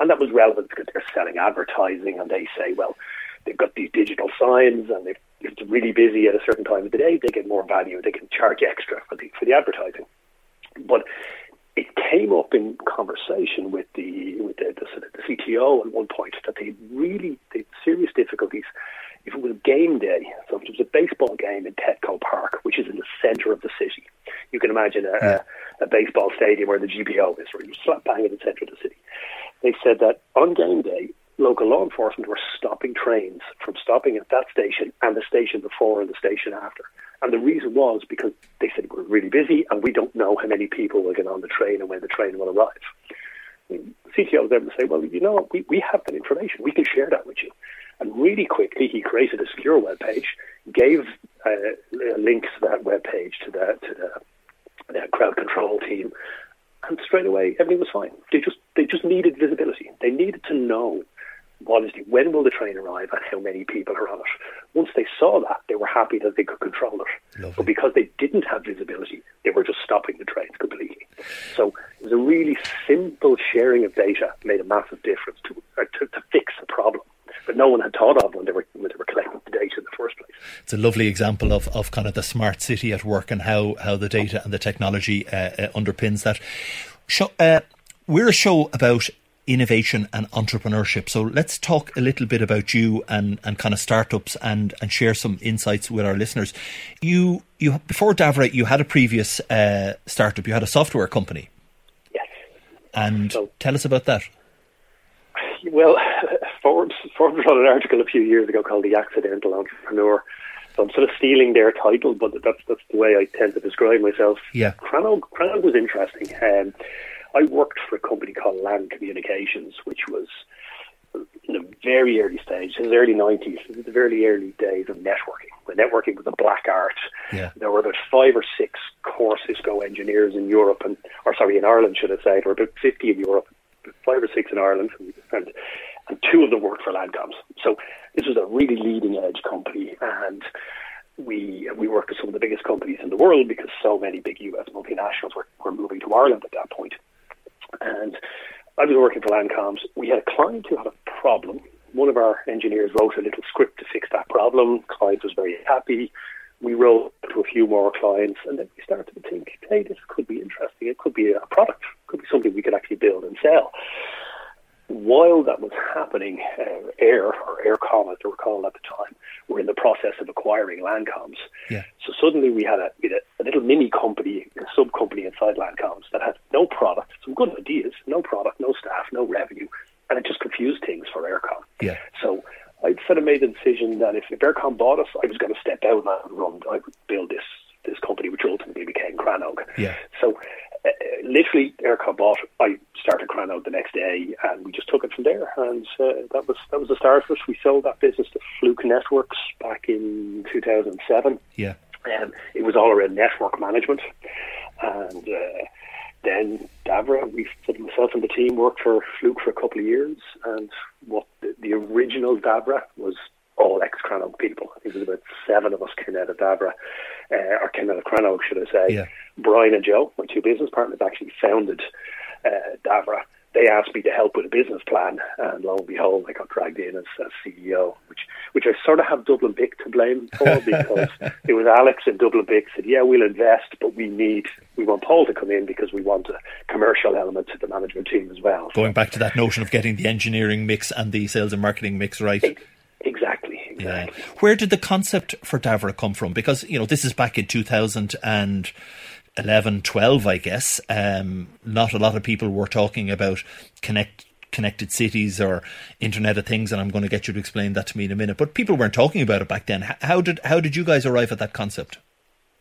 And that was relevant because they're selling advertising, and they say, well, they've got these digital signs, and if it's really busy at a certain time of the day, they get more value. They can charge extra for the for the advertising. But it came up in conversation with the with the, the, the CTO at one point that they really they had serious difficulties if it was game day. So if it was a baseball game in Petco Park, which is in the centre of the city, you can imagine a, yeah. a, a baseball stadium where the GPO is, where you slap bang in the centre of the city. They said that on game day, local law enforcement were stopping trains from stopping at that station and the station before and the station after. And the reason was because they said we're really busy and we don't know how many people will get on the train and when the train will arrive. CTO was able to say, well, you know, we, we have that information. We can share that with you. And really quickly, he created a secure web page, gave uh, links to that web page to the, to the, the crowd control team, and straight away everything was fine. They just they just needed visibility. They needed to know obviously when will the train arrive and how many people are on it. Once they saw that, they were happy that they could control it. Lovely. But because they didn't have visibility, they were just stopping the trains completely. So it was a really simple sharing of data made a massive difference to, uh, to, to fix a problem that no one had thought of when they were when they were collecting the data in the first place. It's a lovely example of, of kind of the smart city at work and how, how the data and the technology uh, uh, underpins that. Show, uh, we're a show about innovation and entrepreneurship. So let's talk a little bit about you and, and kind of startups and, and share some insights with our listeners. You you before Davra, you had a previous uh, startup. You had a software company. Yes. And so, tell us about that. Well, Forbes Forbes wrote an article a few years ago called "The Accidental Entrepreneur." So I'm sort of stealing their title, but that's that's the way I tend to describe myself. Yeah, Crannog, Crannog was interesting. Um, I worked for a company called Land Communications, which was in the very early stage, in the early 90s, the very early days of networking. The networking was a black art. Yeah. There were about five or six core Cisco engineers in Europe, and or sorry, in Ireland, should I say. There were about 50 in Europe, five or six in Ireland, and, and two of them worked for Landcoms. So this was a really leading edge company, and we we worked with some of the biggest companies in the world because so many big US multinationals were, were moving to Ireland at that point. And I was working for Landcoms. We had a client who had a problem. One of our engineers wrote a little script to fix that problem. Client was very happy. We wrote to a few more clients, and then we started to think, hey, this could be interesting. It could be a product. It could be something we could actually build and sell while that was happening, uh, Eir or Eircom, as they were called at the time, were in the process of acquiring Landcoms. Yeah. So suddenly we had a, we had a, a little mini company, a sub company inside Landcoms that had no product, some good ideas, no product, no staff, no revenue, and it just confused things for Eircom. Yeah. So I sort of made the decision that if, if Eircom bought us, I was going to step out and run, I would build this this company, which ultimately became Crannog. Yeah. So uh, literally, Eircom bought. I started Crannog the next day, and we just took it from there. And uh, that was that was the start of it. We sold that business to Fluke Networks back in 2007. Yeah. Um, it was all around network management, and uh, then Davra, we myself and the team worked for Fluke for a couple of years, and what the, the original Davra was all ex Crannog people. I think there was about seven of us came out of Davra, uh, or came out of Crannog, should I say. Yeah. Brian and Joe, my two business partners, actually founded uh, Davra. They asked me to help with a business plan, and lo and behold, I got dragged in as, as CEO, which which I sort of have Dublin Bic to blame for because it was Alex in Dublin Bic said, "Yeah, we'll invest, but we need we want Paul to come in because we want a commercial element to the management team as well." Going back to that notion of getting the engineering mix and the sales and marketing mix right. Exactly. Exactly. Yeah. Where did the concept for Davra come from? Because you know this is back in two thousand and 11, 12, I guess. Um, not a lot of people were talking about connect connected cities or Internet of Things, and I'm going to get you to explain that to me in a minute. But people weren't talking about it back then. How did how did you guys arrive at that concept?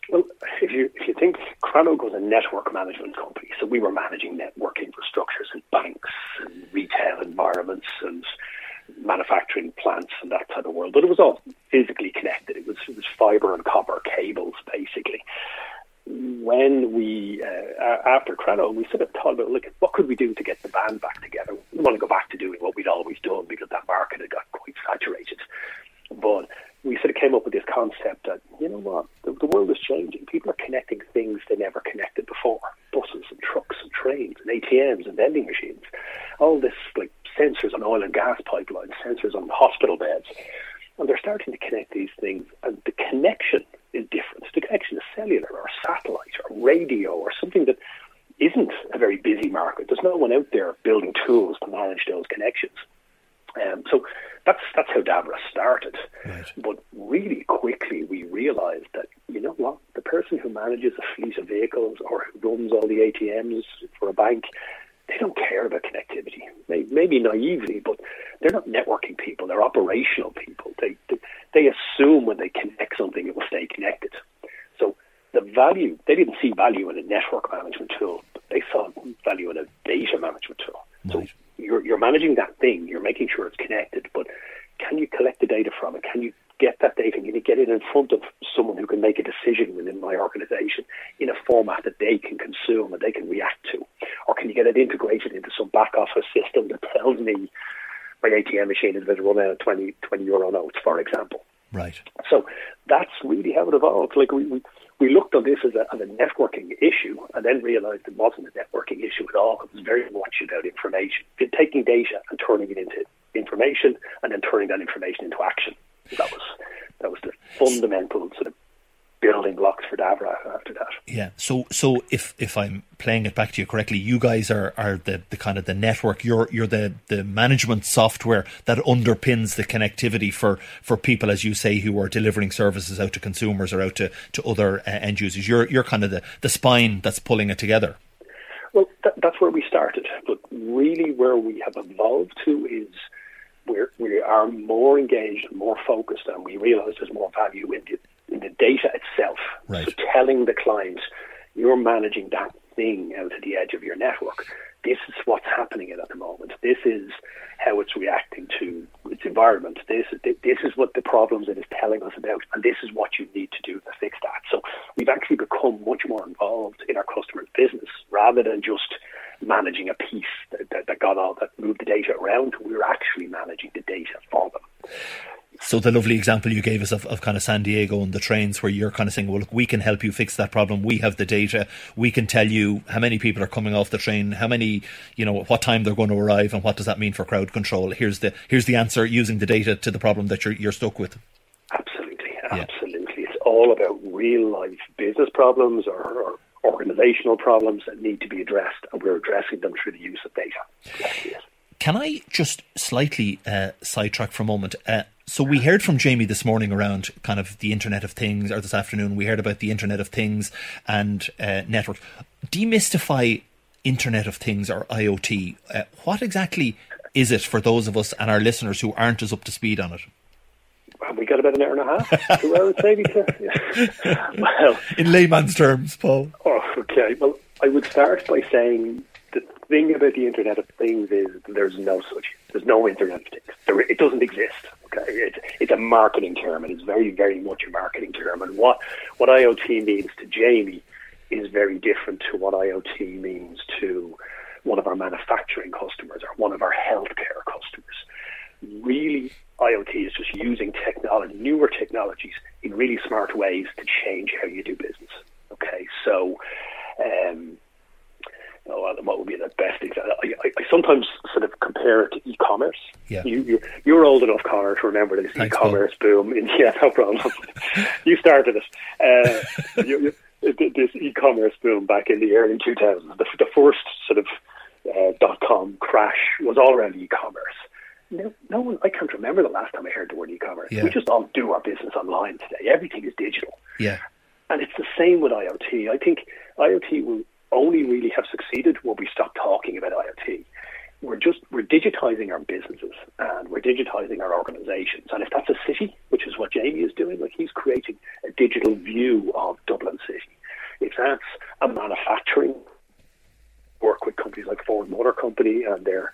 Well, if you if you think Crannog was a network management company, so we were managing network infrastructures in banks and retail environments and manufacturing plants and that type of world. But it was all physically connected. It was it was fiber and copper cables basically when we, uh, after Crannog, we sort of thought about, look, what could we do to get the band back together? We want to go back to doing what we'd always done because that market had got quite saturated. But we sort of came up with this concept that, you know what, the, the world is changing. People are connecting things they never connected before. Buses and trucks and trains and ATMs and vending machines. All this, like sensors on oil and gas pipelines, sensors on hospital beds. And they're starting to connect these things. And the connection is different. The connection is cellular or satellite or radio or something that isn't a very busy market. There's no one out there building tools to manage those connections. Um, so that's that's how Davra started. Right. But really quickly we realised that you know what the person who manages a fleet of vehicles or who runs all the ATMs for a bank, they don't care about connectivity. Maybe naively, but they're not networking people. They're operational people. They, they they assume when they connect something, it will stay connected. So the value they didn't see value in a network management tool. But they saw value in a data management tool. Right. So you're you're managing that thing. You're making sure it's connected, but can you collect the data from it? Can you get that data and can you get it in front of someone who can make a decision within my organization in a format that they can consume and they can react to? Or can you get it integrated into some back office system that tells me my ATM machine is about to run out of 20, 20 euro notes, for example? Right. So that's really how it evolved. Like we, we, we looked on this as a, as a networking issue and then realized it wasn't a networking issue at all. It was very much about information, taking data and turning it into information and then turning that information into action. That was that was the fundamental sort of building blocks for Davra after that. Yeah. So so if if I'm playing it back to you correctly, you guys are, are the, the kind of the network. You're you're the, the management software that underpins the connectivity for, for people, as you say, who are delivering services out to consumers or out to, to other uh, end users. You're you're kind of the, the spine that's pulling it together. Well, that, that's where we started, but really where we have evolved to is we're, we are more engaged and more focused, and we realise there's more value in the in the data itself. Right. So telling the client you're managing that thing out at the edge of your network. This is what's happening at the moment. This is how it's reacting to its environment. This this is what the problems it is telling us about, and this is what you need to do to fix that. So we've actually become much more involved in our customers' business rather than just managing a piece that, that, that got all that moved the data around. We're actually managing the data for them. So the lovely example you gave us of, of kind of San Diego and the trains where you're kind of saying, well, look, we can help you fix that problem. We have the data. We can tell you how many people are coming off the train, how many, you know, what time they're going to arrive and what does that mean for crowd control. Here's the, here's the answer using the data to the problem that you're, you're stuck with. Absolutely. Absolutely. Yeah. It's all about real life business problems or, or organizational problems that need to be addressed and we're addressing them through the use of data. Can I just slightly uh, sidetrack for a moment? Uh, so we heard from Jamie this morning around kind of the Internet of Things, or this afternoon we heard about the Internet of Things and uh, networks. Demystify Internet of Things or IoT. Uh, what exactly is it for those of us and our listeners who aren't as up to speed on it? Have we got about an hour and a half? Two hours, maybe. Yeah. well, in layman's terms, Paul. Oh, okay. Well, I would start by saying the thing about the Internet of Things is there's no such. There's no Internet of Things. There, it doesn't exist. Okay, it's, it's a marketing term, and it's very, very much a marketing term. And what what IoT means to Jamie is very different to what IoT means to one of our manufacturing customers or one of our healthcare customers. Really, IoT is just using technology, newer technologies, in really smart ways to change how you do business. Okay, so. Um, oh, what would be the best example? I, I, I, sometimes sort of compare it to e-commerce. Yeah. You, you're, you're old enough, Connor, to remember this Thanks, e-commerce Paul. boom. In, yeah, no problem. you started it. Uh, you, you, this e-commerce boom back in the early 2000s. The, the first sort of uh, dot-com crash was all around e-commerce. No, no one. I can't remember the last time I heard the word e-commerce. Yeah. We just all do our business online today. Everything is digital. Yeah. And it's the same with IoT. I think IoT will only really have succeeded when we stop talking about IoT. We're just we're digitizing our businesses and we're digitizing our organizations. And if that's a city, which is what Jamie is doing, like he's creating a digital view of Dublin City. If that's a manufacturing work with companies like Ford Motor Company and they're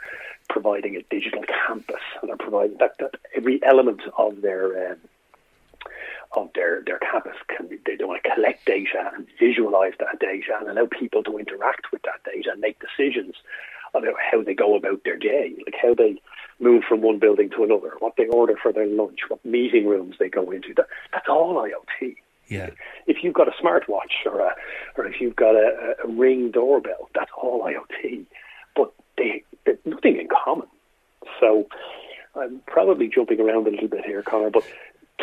providing a digital campus and they're providing that, that every element of their um, of their, their campus can be, they want to collect data and visualize that data and allow people to interact with that data and make decisions about how they go about their day, like how they move from one building to another, what they order for their lunch, what meeting rooms they go into. That, that's all IoT. Yeah. If you've got a smartwatch or a, or if you've got a, a ring doorbell, that's all IoT. But they, nothing in common. So I'm probably jumping around a little bit here, Connor, but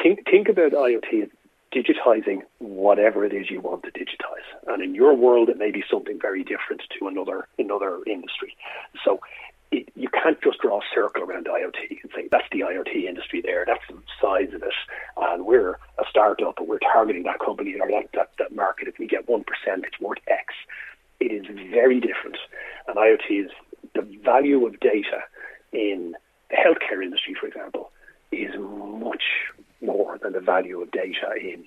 think think about IoT as digitizing whatever it is you want to digitize. And in your world, it may be something very different to another another industry. So it, you can't just draw a circle around IoT and say that's the IoT industry there, that's the size of it, and we're a startup and we're targeting that company or that, that, that market. If we get one percent, it's worth X. It is very different, and IoT is the value of data in the healthcare industry, for example, is much more than the value of data in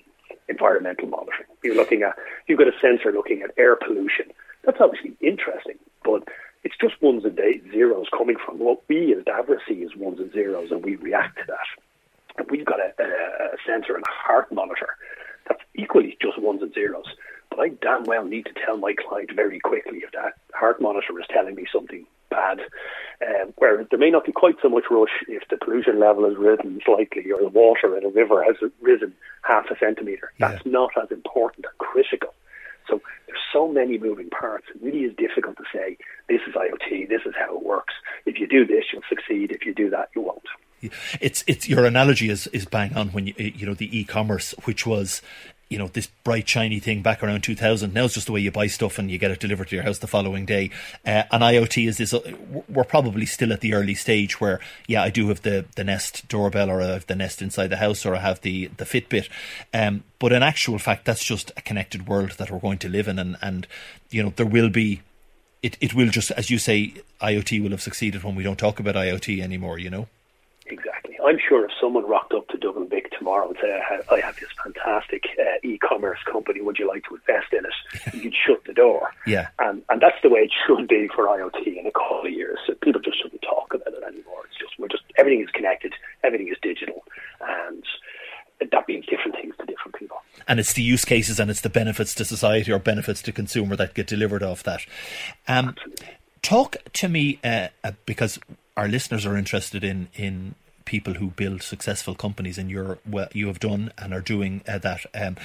environmental monitoring. You're looking at, you've got a sensor looking at air pollution. That's obviously interesting, but it's just ones and zeros coming from what we as Davra see as ones and zeros, and we react to that. And we've got a, a, a sensor and a heart monitor that's equally just ones and zeros. But I damn well need to tell my client very quickly if that heart monitor is telling me something bad, um, where there may not be quite so much rush if the pollution level has risen slightly or the water in a river has risen half a centimetre. Yeah. That's not as important and critical. So there's so many moving parts. It really is difficult to say this is IoT, this is how it works. If you do this, you'll succeed. If you do that, you won't. It's it's your analogy is is bang on when you you know the e-commerce, which was you know this bright shiny thing back around 2000 now it's just the way you buy stuff and you get it delivered to your house the following day. Uh, and iot is this uh, we're probably still at the early stage where yeah i do have the the nest doorbell or i have the nest inside the house or i have the the fitbit. Um, but in actual fact that's just a connected world that we're going to live in. And and you know there will be it, it will just as you say iot will have succeeded when we don't talk about iot anymore you know Exactly. I'm sure if someone rocked up to Dublin Bic tomorrow and said, I have, this fantastic uh, e-commerce company, would you like to invest in it? You'd shut the door. Yeah. And, and that's the way it should be for IoT in a couple of years. So people just shouldn't talk about it anymore. It's just, we're just, everything is connected, everything is digital. And that means different things to different people. And it's the use cases and it's the benefits to society or benefits to consumer that get delivered off that. Um, talk to me, uh, uh, because our listeners are interested in in people who build successful companies, and you're well, you have done and are doing uh, that. Um,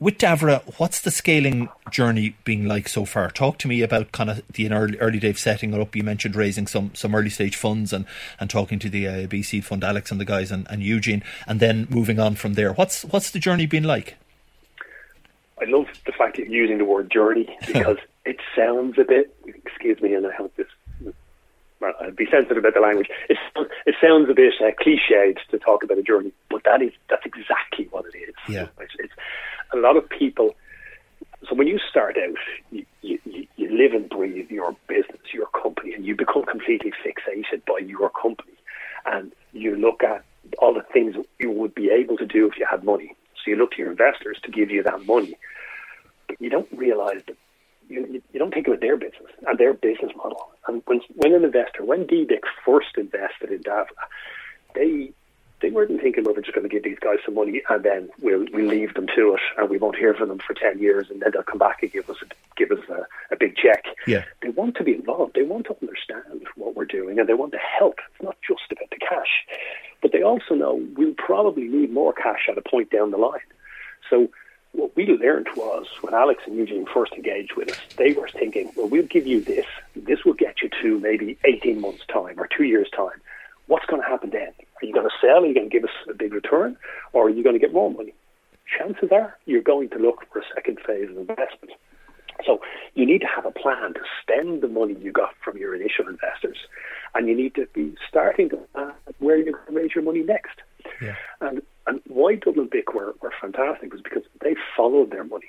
with Davra, what's the scaling journey been like so far? Talk to me about kind of the early, early days setting it up. You mentioned raising some some early stage funds and, and talking to the uh, BC fund, Alex and the guys, and, and Eugene, and then moving on from there. What's what's the journey been like? I love the fact that you're using the word journey because it sounds a bit. Excuse me, and I hope this well, I'd be sensitive about the language. It, it sounds a bit uh, cliched to talk about a journey, but that is that's exactly what it is. Yeah. It's, it's a lot of people. So when you start out, you, you, you live and breathe your business, your company, and you become completely fixated by your company, and you look at all the things you would be able to do if you had money. So you look to your investors to give you that money, but you don't realize that you, you don't think about their business and their business model. And when when an investor, when DBIC first invested in Davra, they they weren't thinking, well, we're just going to give these guys some money and then we'll we'll leave them to it and we won't hear from them for ten years and then they'll come back and give us a, give us a, a big check. Yeah. They want to be involved. They want to understand what we're doing and they want to help. It's not just about the cash, but they also know we'll probably need more cash at a point down the line. So what we learned was when Alex and Eugene first engaged with us, they were thinking, well, we'll give you this. This will get you to maybe 18 months' time or two years' time. What's going to happen then? Are you going to sell? Are you going to give us a big return? Or are you going to get more money? Chances are you're going to look for a second phase of investment. So you need to have a plan to spend the money you got from your initial investors, and you need to be starting to plan where you're going to raise your money next. Yeah. And and why Dublin Bic were, were fantastic was because they followed their money.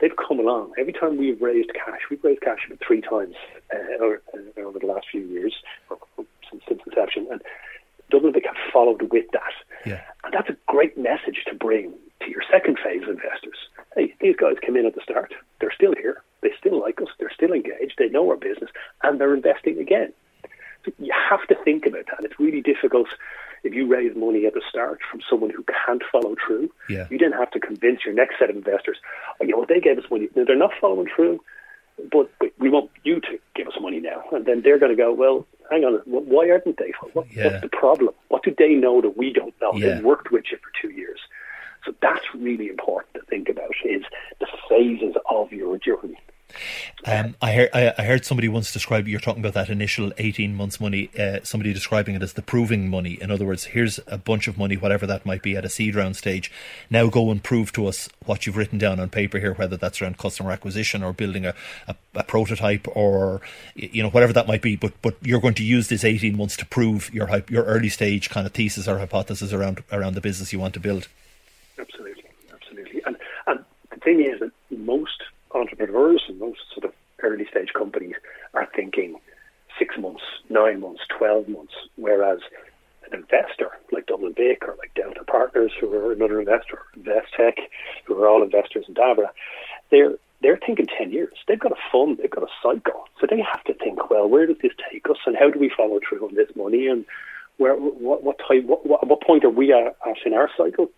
They've come along. Every time we've raised cash, we've raised cash about three times uh, over, uh, over the last few years, or, or since, since inception. And Dublin Bic have followed with that. Yeah. And that's a great message to bring to your second phase investors. Hey, these guys came in at the start. They're still here. They still like us. They're still engaged. They know our business, and they're investing again. So you have to think about that. And it's really difficult if you raise money at the start from someone who can't follow through. Yeah. You then have to convince your next set of investors. Oh, you know, they gave us money. Now, they're not following through, but, we want you to give us money now. And then they're going to go, well, hang on, why aren't they? What, Yeah. What's the problem? What do they know that we don't know? Yeah. They've worked with you for two years. So that's really important to think about is the phases of your journey. Um, I heard I, I heard somebody once describe you're talking about that initial eighteen months money. Uh, somebody describing it as the proving money. In other words, here's a bunch of money, whatever that might be, at a seed round stage. Now go and prove to us what you've written down on paper here, whether that's around customer acquisition or building a, a, a prototype or you know whatever that might be. But but you're going to use this eighteen months to prove your your early stage kind of thesis or hypothesis around around the business you want to build. Absolutely, absolutely. And and the thing is that most entrepreneurs and most sort of early stage companies are thinking six months, nine months, twelve months, whereas an investor like Dublin Bic or like Delta Partners, who are another investor, Investec, who are all investors in Davra, they're they're thinking ten years. They've got a fund, they've got a cycle, so they have to think, well, where does this take us, and how do we follow through on this money, and where what what type what, what, what point are we at in our cycle?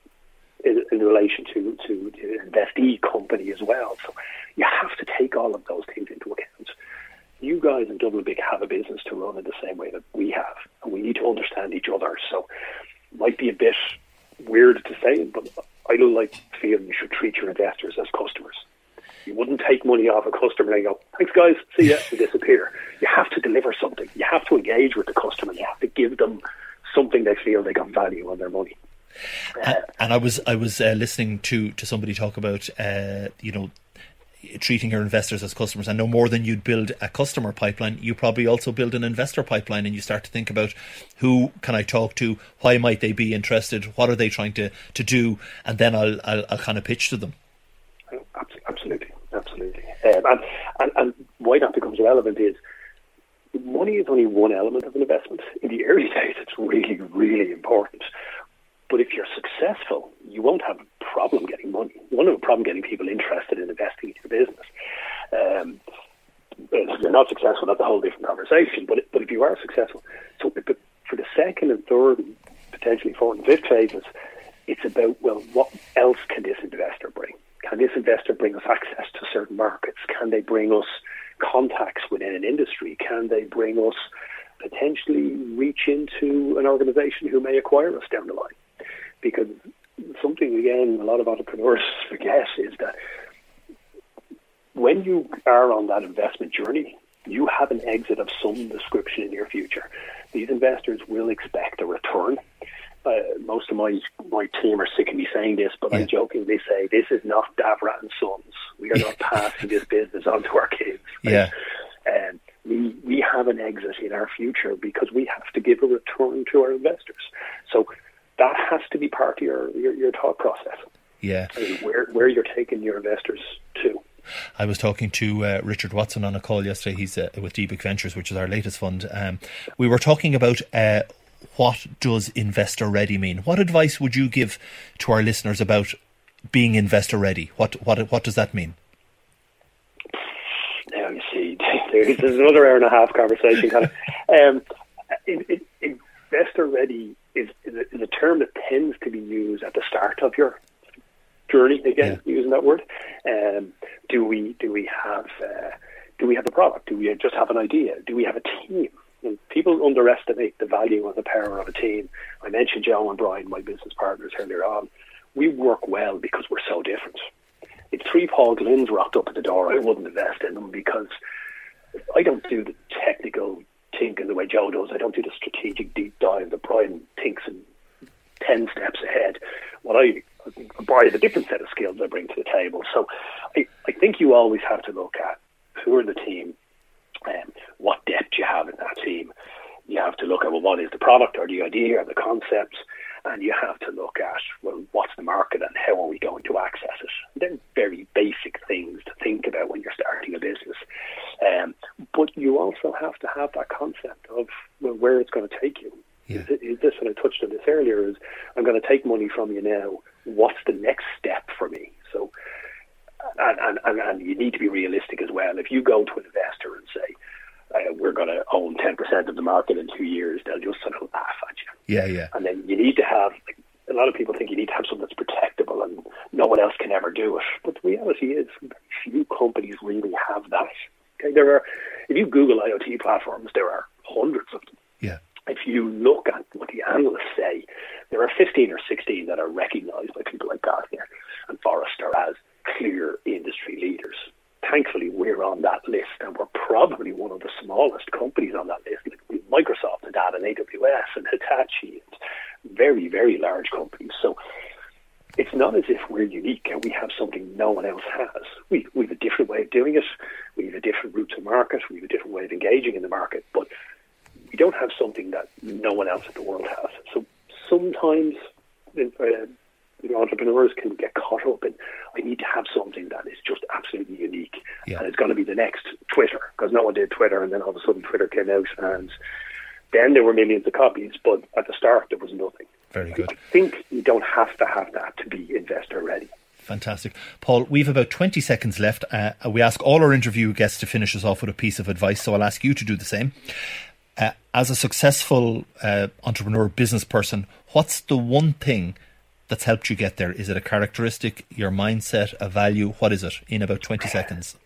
In, in relation to, to the investee company as well. So you have to take all of those things into account. You guys in Dublin Bic have a business to run in the same way that we have, and we need to understand each other. So it might be a bit weird to say, but I don't like feeling you should treat your investors as customers. You wouldn't take money off a customer and go, thanks guys, see ya, and disappear. You have to deliver something. You have to engage with the customer. You have to give them something they feel they got value on their money. And, and I was I was uh, listening to to somebody talk about uh, you know treating your investors as customers. and no more than you'd build a customer pipeline, you probably also build an investor pipeline and you start to think about who can I talk to, why might they be interested, what are they trying to, to do, and then I'll, I'll, I'll kind of pitch to them. Absolutely, absolutely. Um, and, and, and why that becomes relevant is money is only one element of an investment. In the early days, it's really, really important. But if you're successful, you won't have a problem getting money. You won't have a problem getting people interested in investing in your business. Um, if you're not successful, that's a whole different conversation. But but if you are successful, so for the second and third, potentially fourth and fifth phases, it's about well, what else can this investor bring? Can this investor bring us access to certain markets? Can they bring us contacts within an industry? Can they bring us potentially reach into an organization who may acquire us down the line? Because something again, a lot of entrepreneurs forget is that when you are on that investment journey, you have an exit of some description in your future. These investors will expect a return. Uh, most of my my team are sick of me saying this, but yeah. I jokingly say this is not Davrat and Sons. We are not passing this business on to our kids. Right? Yeah. And we we have an exit in our future because we have to give a return to our investors. So that has to be part of your, your, your thought process. Yeah. where, where you're taking your investors to. I was talking to uh, Richard Watson on a call yesterday. He's uh, with Deepak Ventures, which is our latest fund. Um, we were talking about uh, what does investor ready mean. What advice would you give to our listeners about being investor ready? What what what does that mean? Now you see, there's, another hour and a half conversation. Kind of, um, investor ready is, is a, term that tends to be used at the start of your journey. Again, yeah. using that word. Um, do we do we have uh, do we have a product? Do we just have an idea? Do we have a team? And people underestimate the value and the power of a team. I mentioned Joe and Brian, my business partners earlier on. We work well because we're so different. If three Paul Glynns rocked up at the door, I wouldn't invest in them because I don't do the technical think in the way Joe does. I don't do the strategic deep dive that Brian thinks in 10 steps ahead. What I, I Brian a different set of skills I bring to the table. So I, I think you always have to look at who are the team, um, what depth you have in that team. You have to look at, well, what is the product or the idea or the concepts? And you have to look at well, what's the market and how are we going to access it. They're very basic things to think about when you're starting a business, um, but you also have to have that concept of well, where it's going to take you. Yeah. Is, is this, and I touched on this earlier, is I'm going to take money from you now. What's the next step for me? So, and, and, and you need to be realistic as well. If you go to an investor and say, uh, we're going to own 10% of the market in two years, they'll just sort of laugh at you. Yeah, yeah. And then you need to have, like, a lot of people think you need to have something that's protectable and no one else can ever do it. But the reality is, few companies really have that. Okay, there are, if you Google IoT platforms, there are hundreds of them. Yeah. If you look at what the analysts say, there are 15 or 16 that are recognized by people like Gartner and Forrester as clear industry leaders thankfully we're on that list and we're probably one of the smallest companies on that list. Like Microsoft and that and AWS and Hitachi and very, very large companies. So it's not as if we're unique and we have something no one else has. We, we have a different way of doing it. We have a different route to market. We have a different way of engaging in the market. But we don't have something that no one else in the world has. So sometimes uh, entrepreneurs can get caught up in, I need to have something that is just absolutely unique. Yeah. And it's going to be the next Twitter, because no one did Twitter, and then all of a sudden Twitter came out, and then there were millions of copies, but at the start there was nothing. Very good. I think you don't have to have that to be investor ready. Fantastic. Paul, we've about 20 seconds left. Uh, we ask all our interview guests to finish us off with a piece of advice, so I'll ask you to do the same. Uh, as a successful uh, entrepreneur, business person, what's the one thing that's helped you get there? Is it a characteristic, your mindset, a value? What is it in about 20 seconds?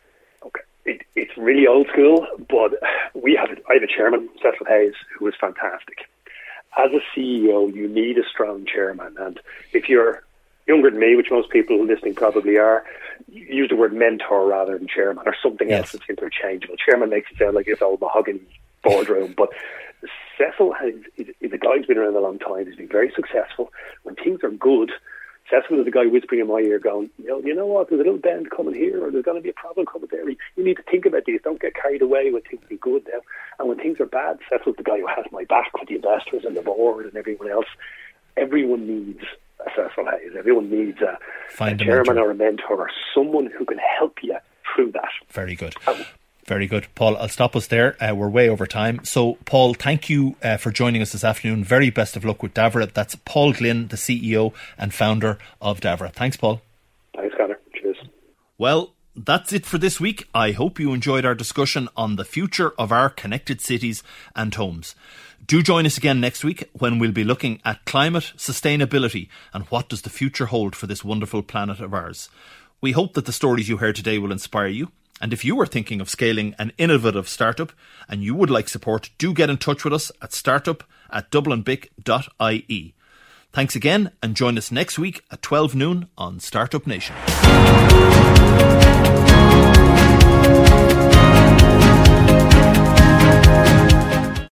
Okay. It, it's really old school, but we have, I have a chairman, Cecil Hayes, who is fantastic. As a CEO, you need a strong chairman. And if you're younger than me, which most people listening probably are, use the word mentor rather than chairman or something yes. else that's interchangeable. Chairman makes it sound like it's old mahogany boardroom, but Cecil has, is, is a guy who's been around a long time. He's been very successful. When things are good, Cecil is the guy whispering in my ear, going, you know, you know what? There's a little bend coming here, or there's going to be a problem coming there. You need to think about these. Don't get carried away when things are good now. And when things are bad, Cecil's the guy who has my back with the investors and the board and everyone else. Everyone needs a Cecil Hayes. Everyone needs a, a chairman or a mentor or someone who can help you through that. Very good. Um, very good. Paul, I'll stop us there. Uh, we're way over time. So, Paul, thank you uh, for joining us this afternoon. Very best of luck with Davra. That's Paul Glynn, the CEO and founder of Davra. Thanks, Paul. Thanks, Connor. Cheers. Well, that's it for this week. I hope you enjoyed our discussion on the future of our connected cities and homes. Do join us again next week when we'll be looking at climate, sustainability, and what does the future hold for this wonderful planet of ours. We hope that the stories you heard today will inspire you and if you are thinking of scaling an innovative startup and you would like support, do get in touch with us at startup at dublinbic.ie. Thanks again and join us next week at 12 noon on Startup Nation.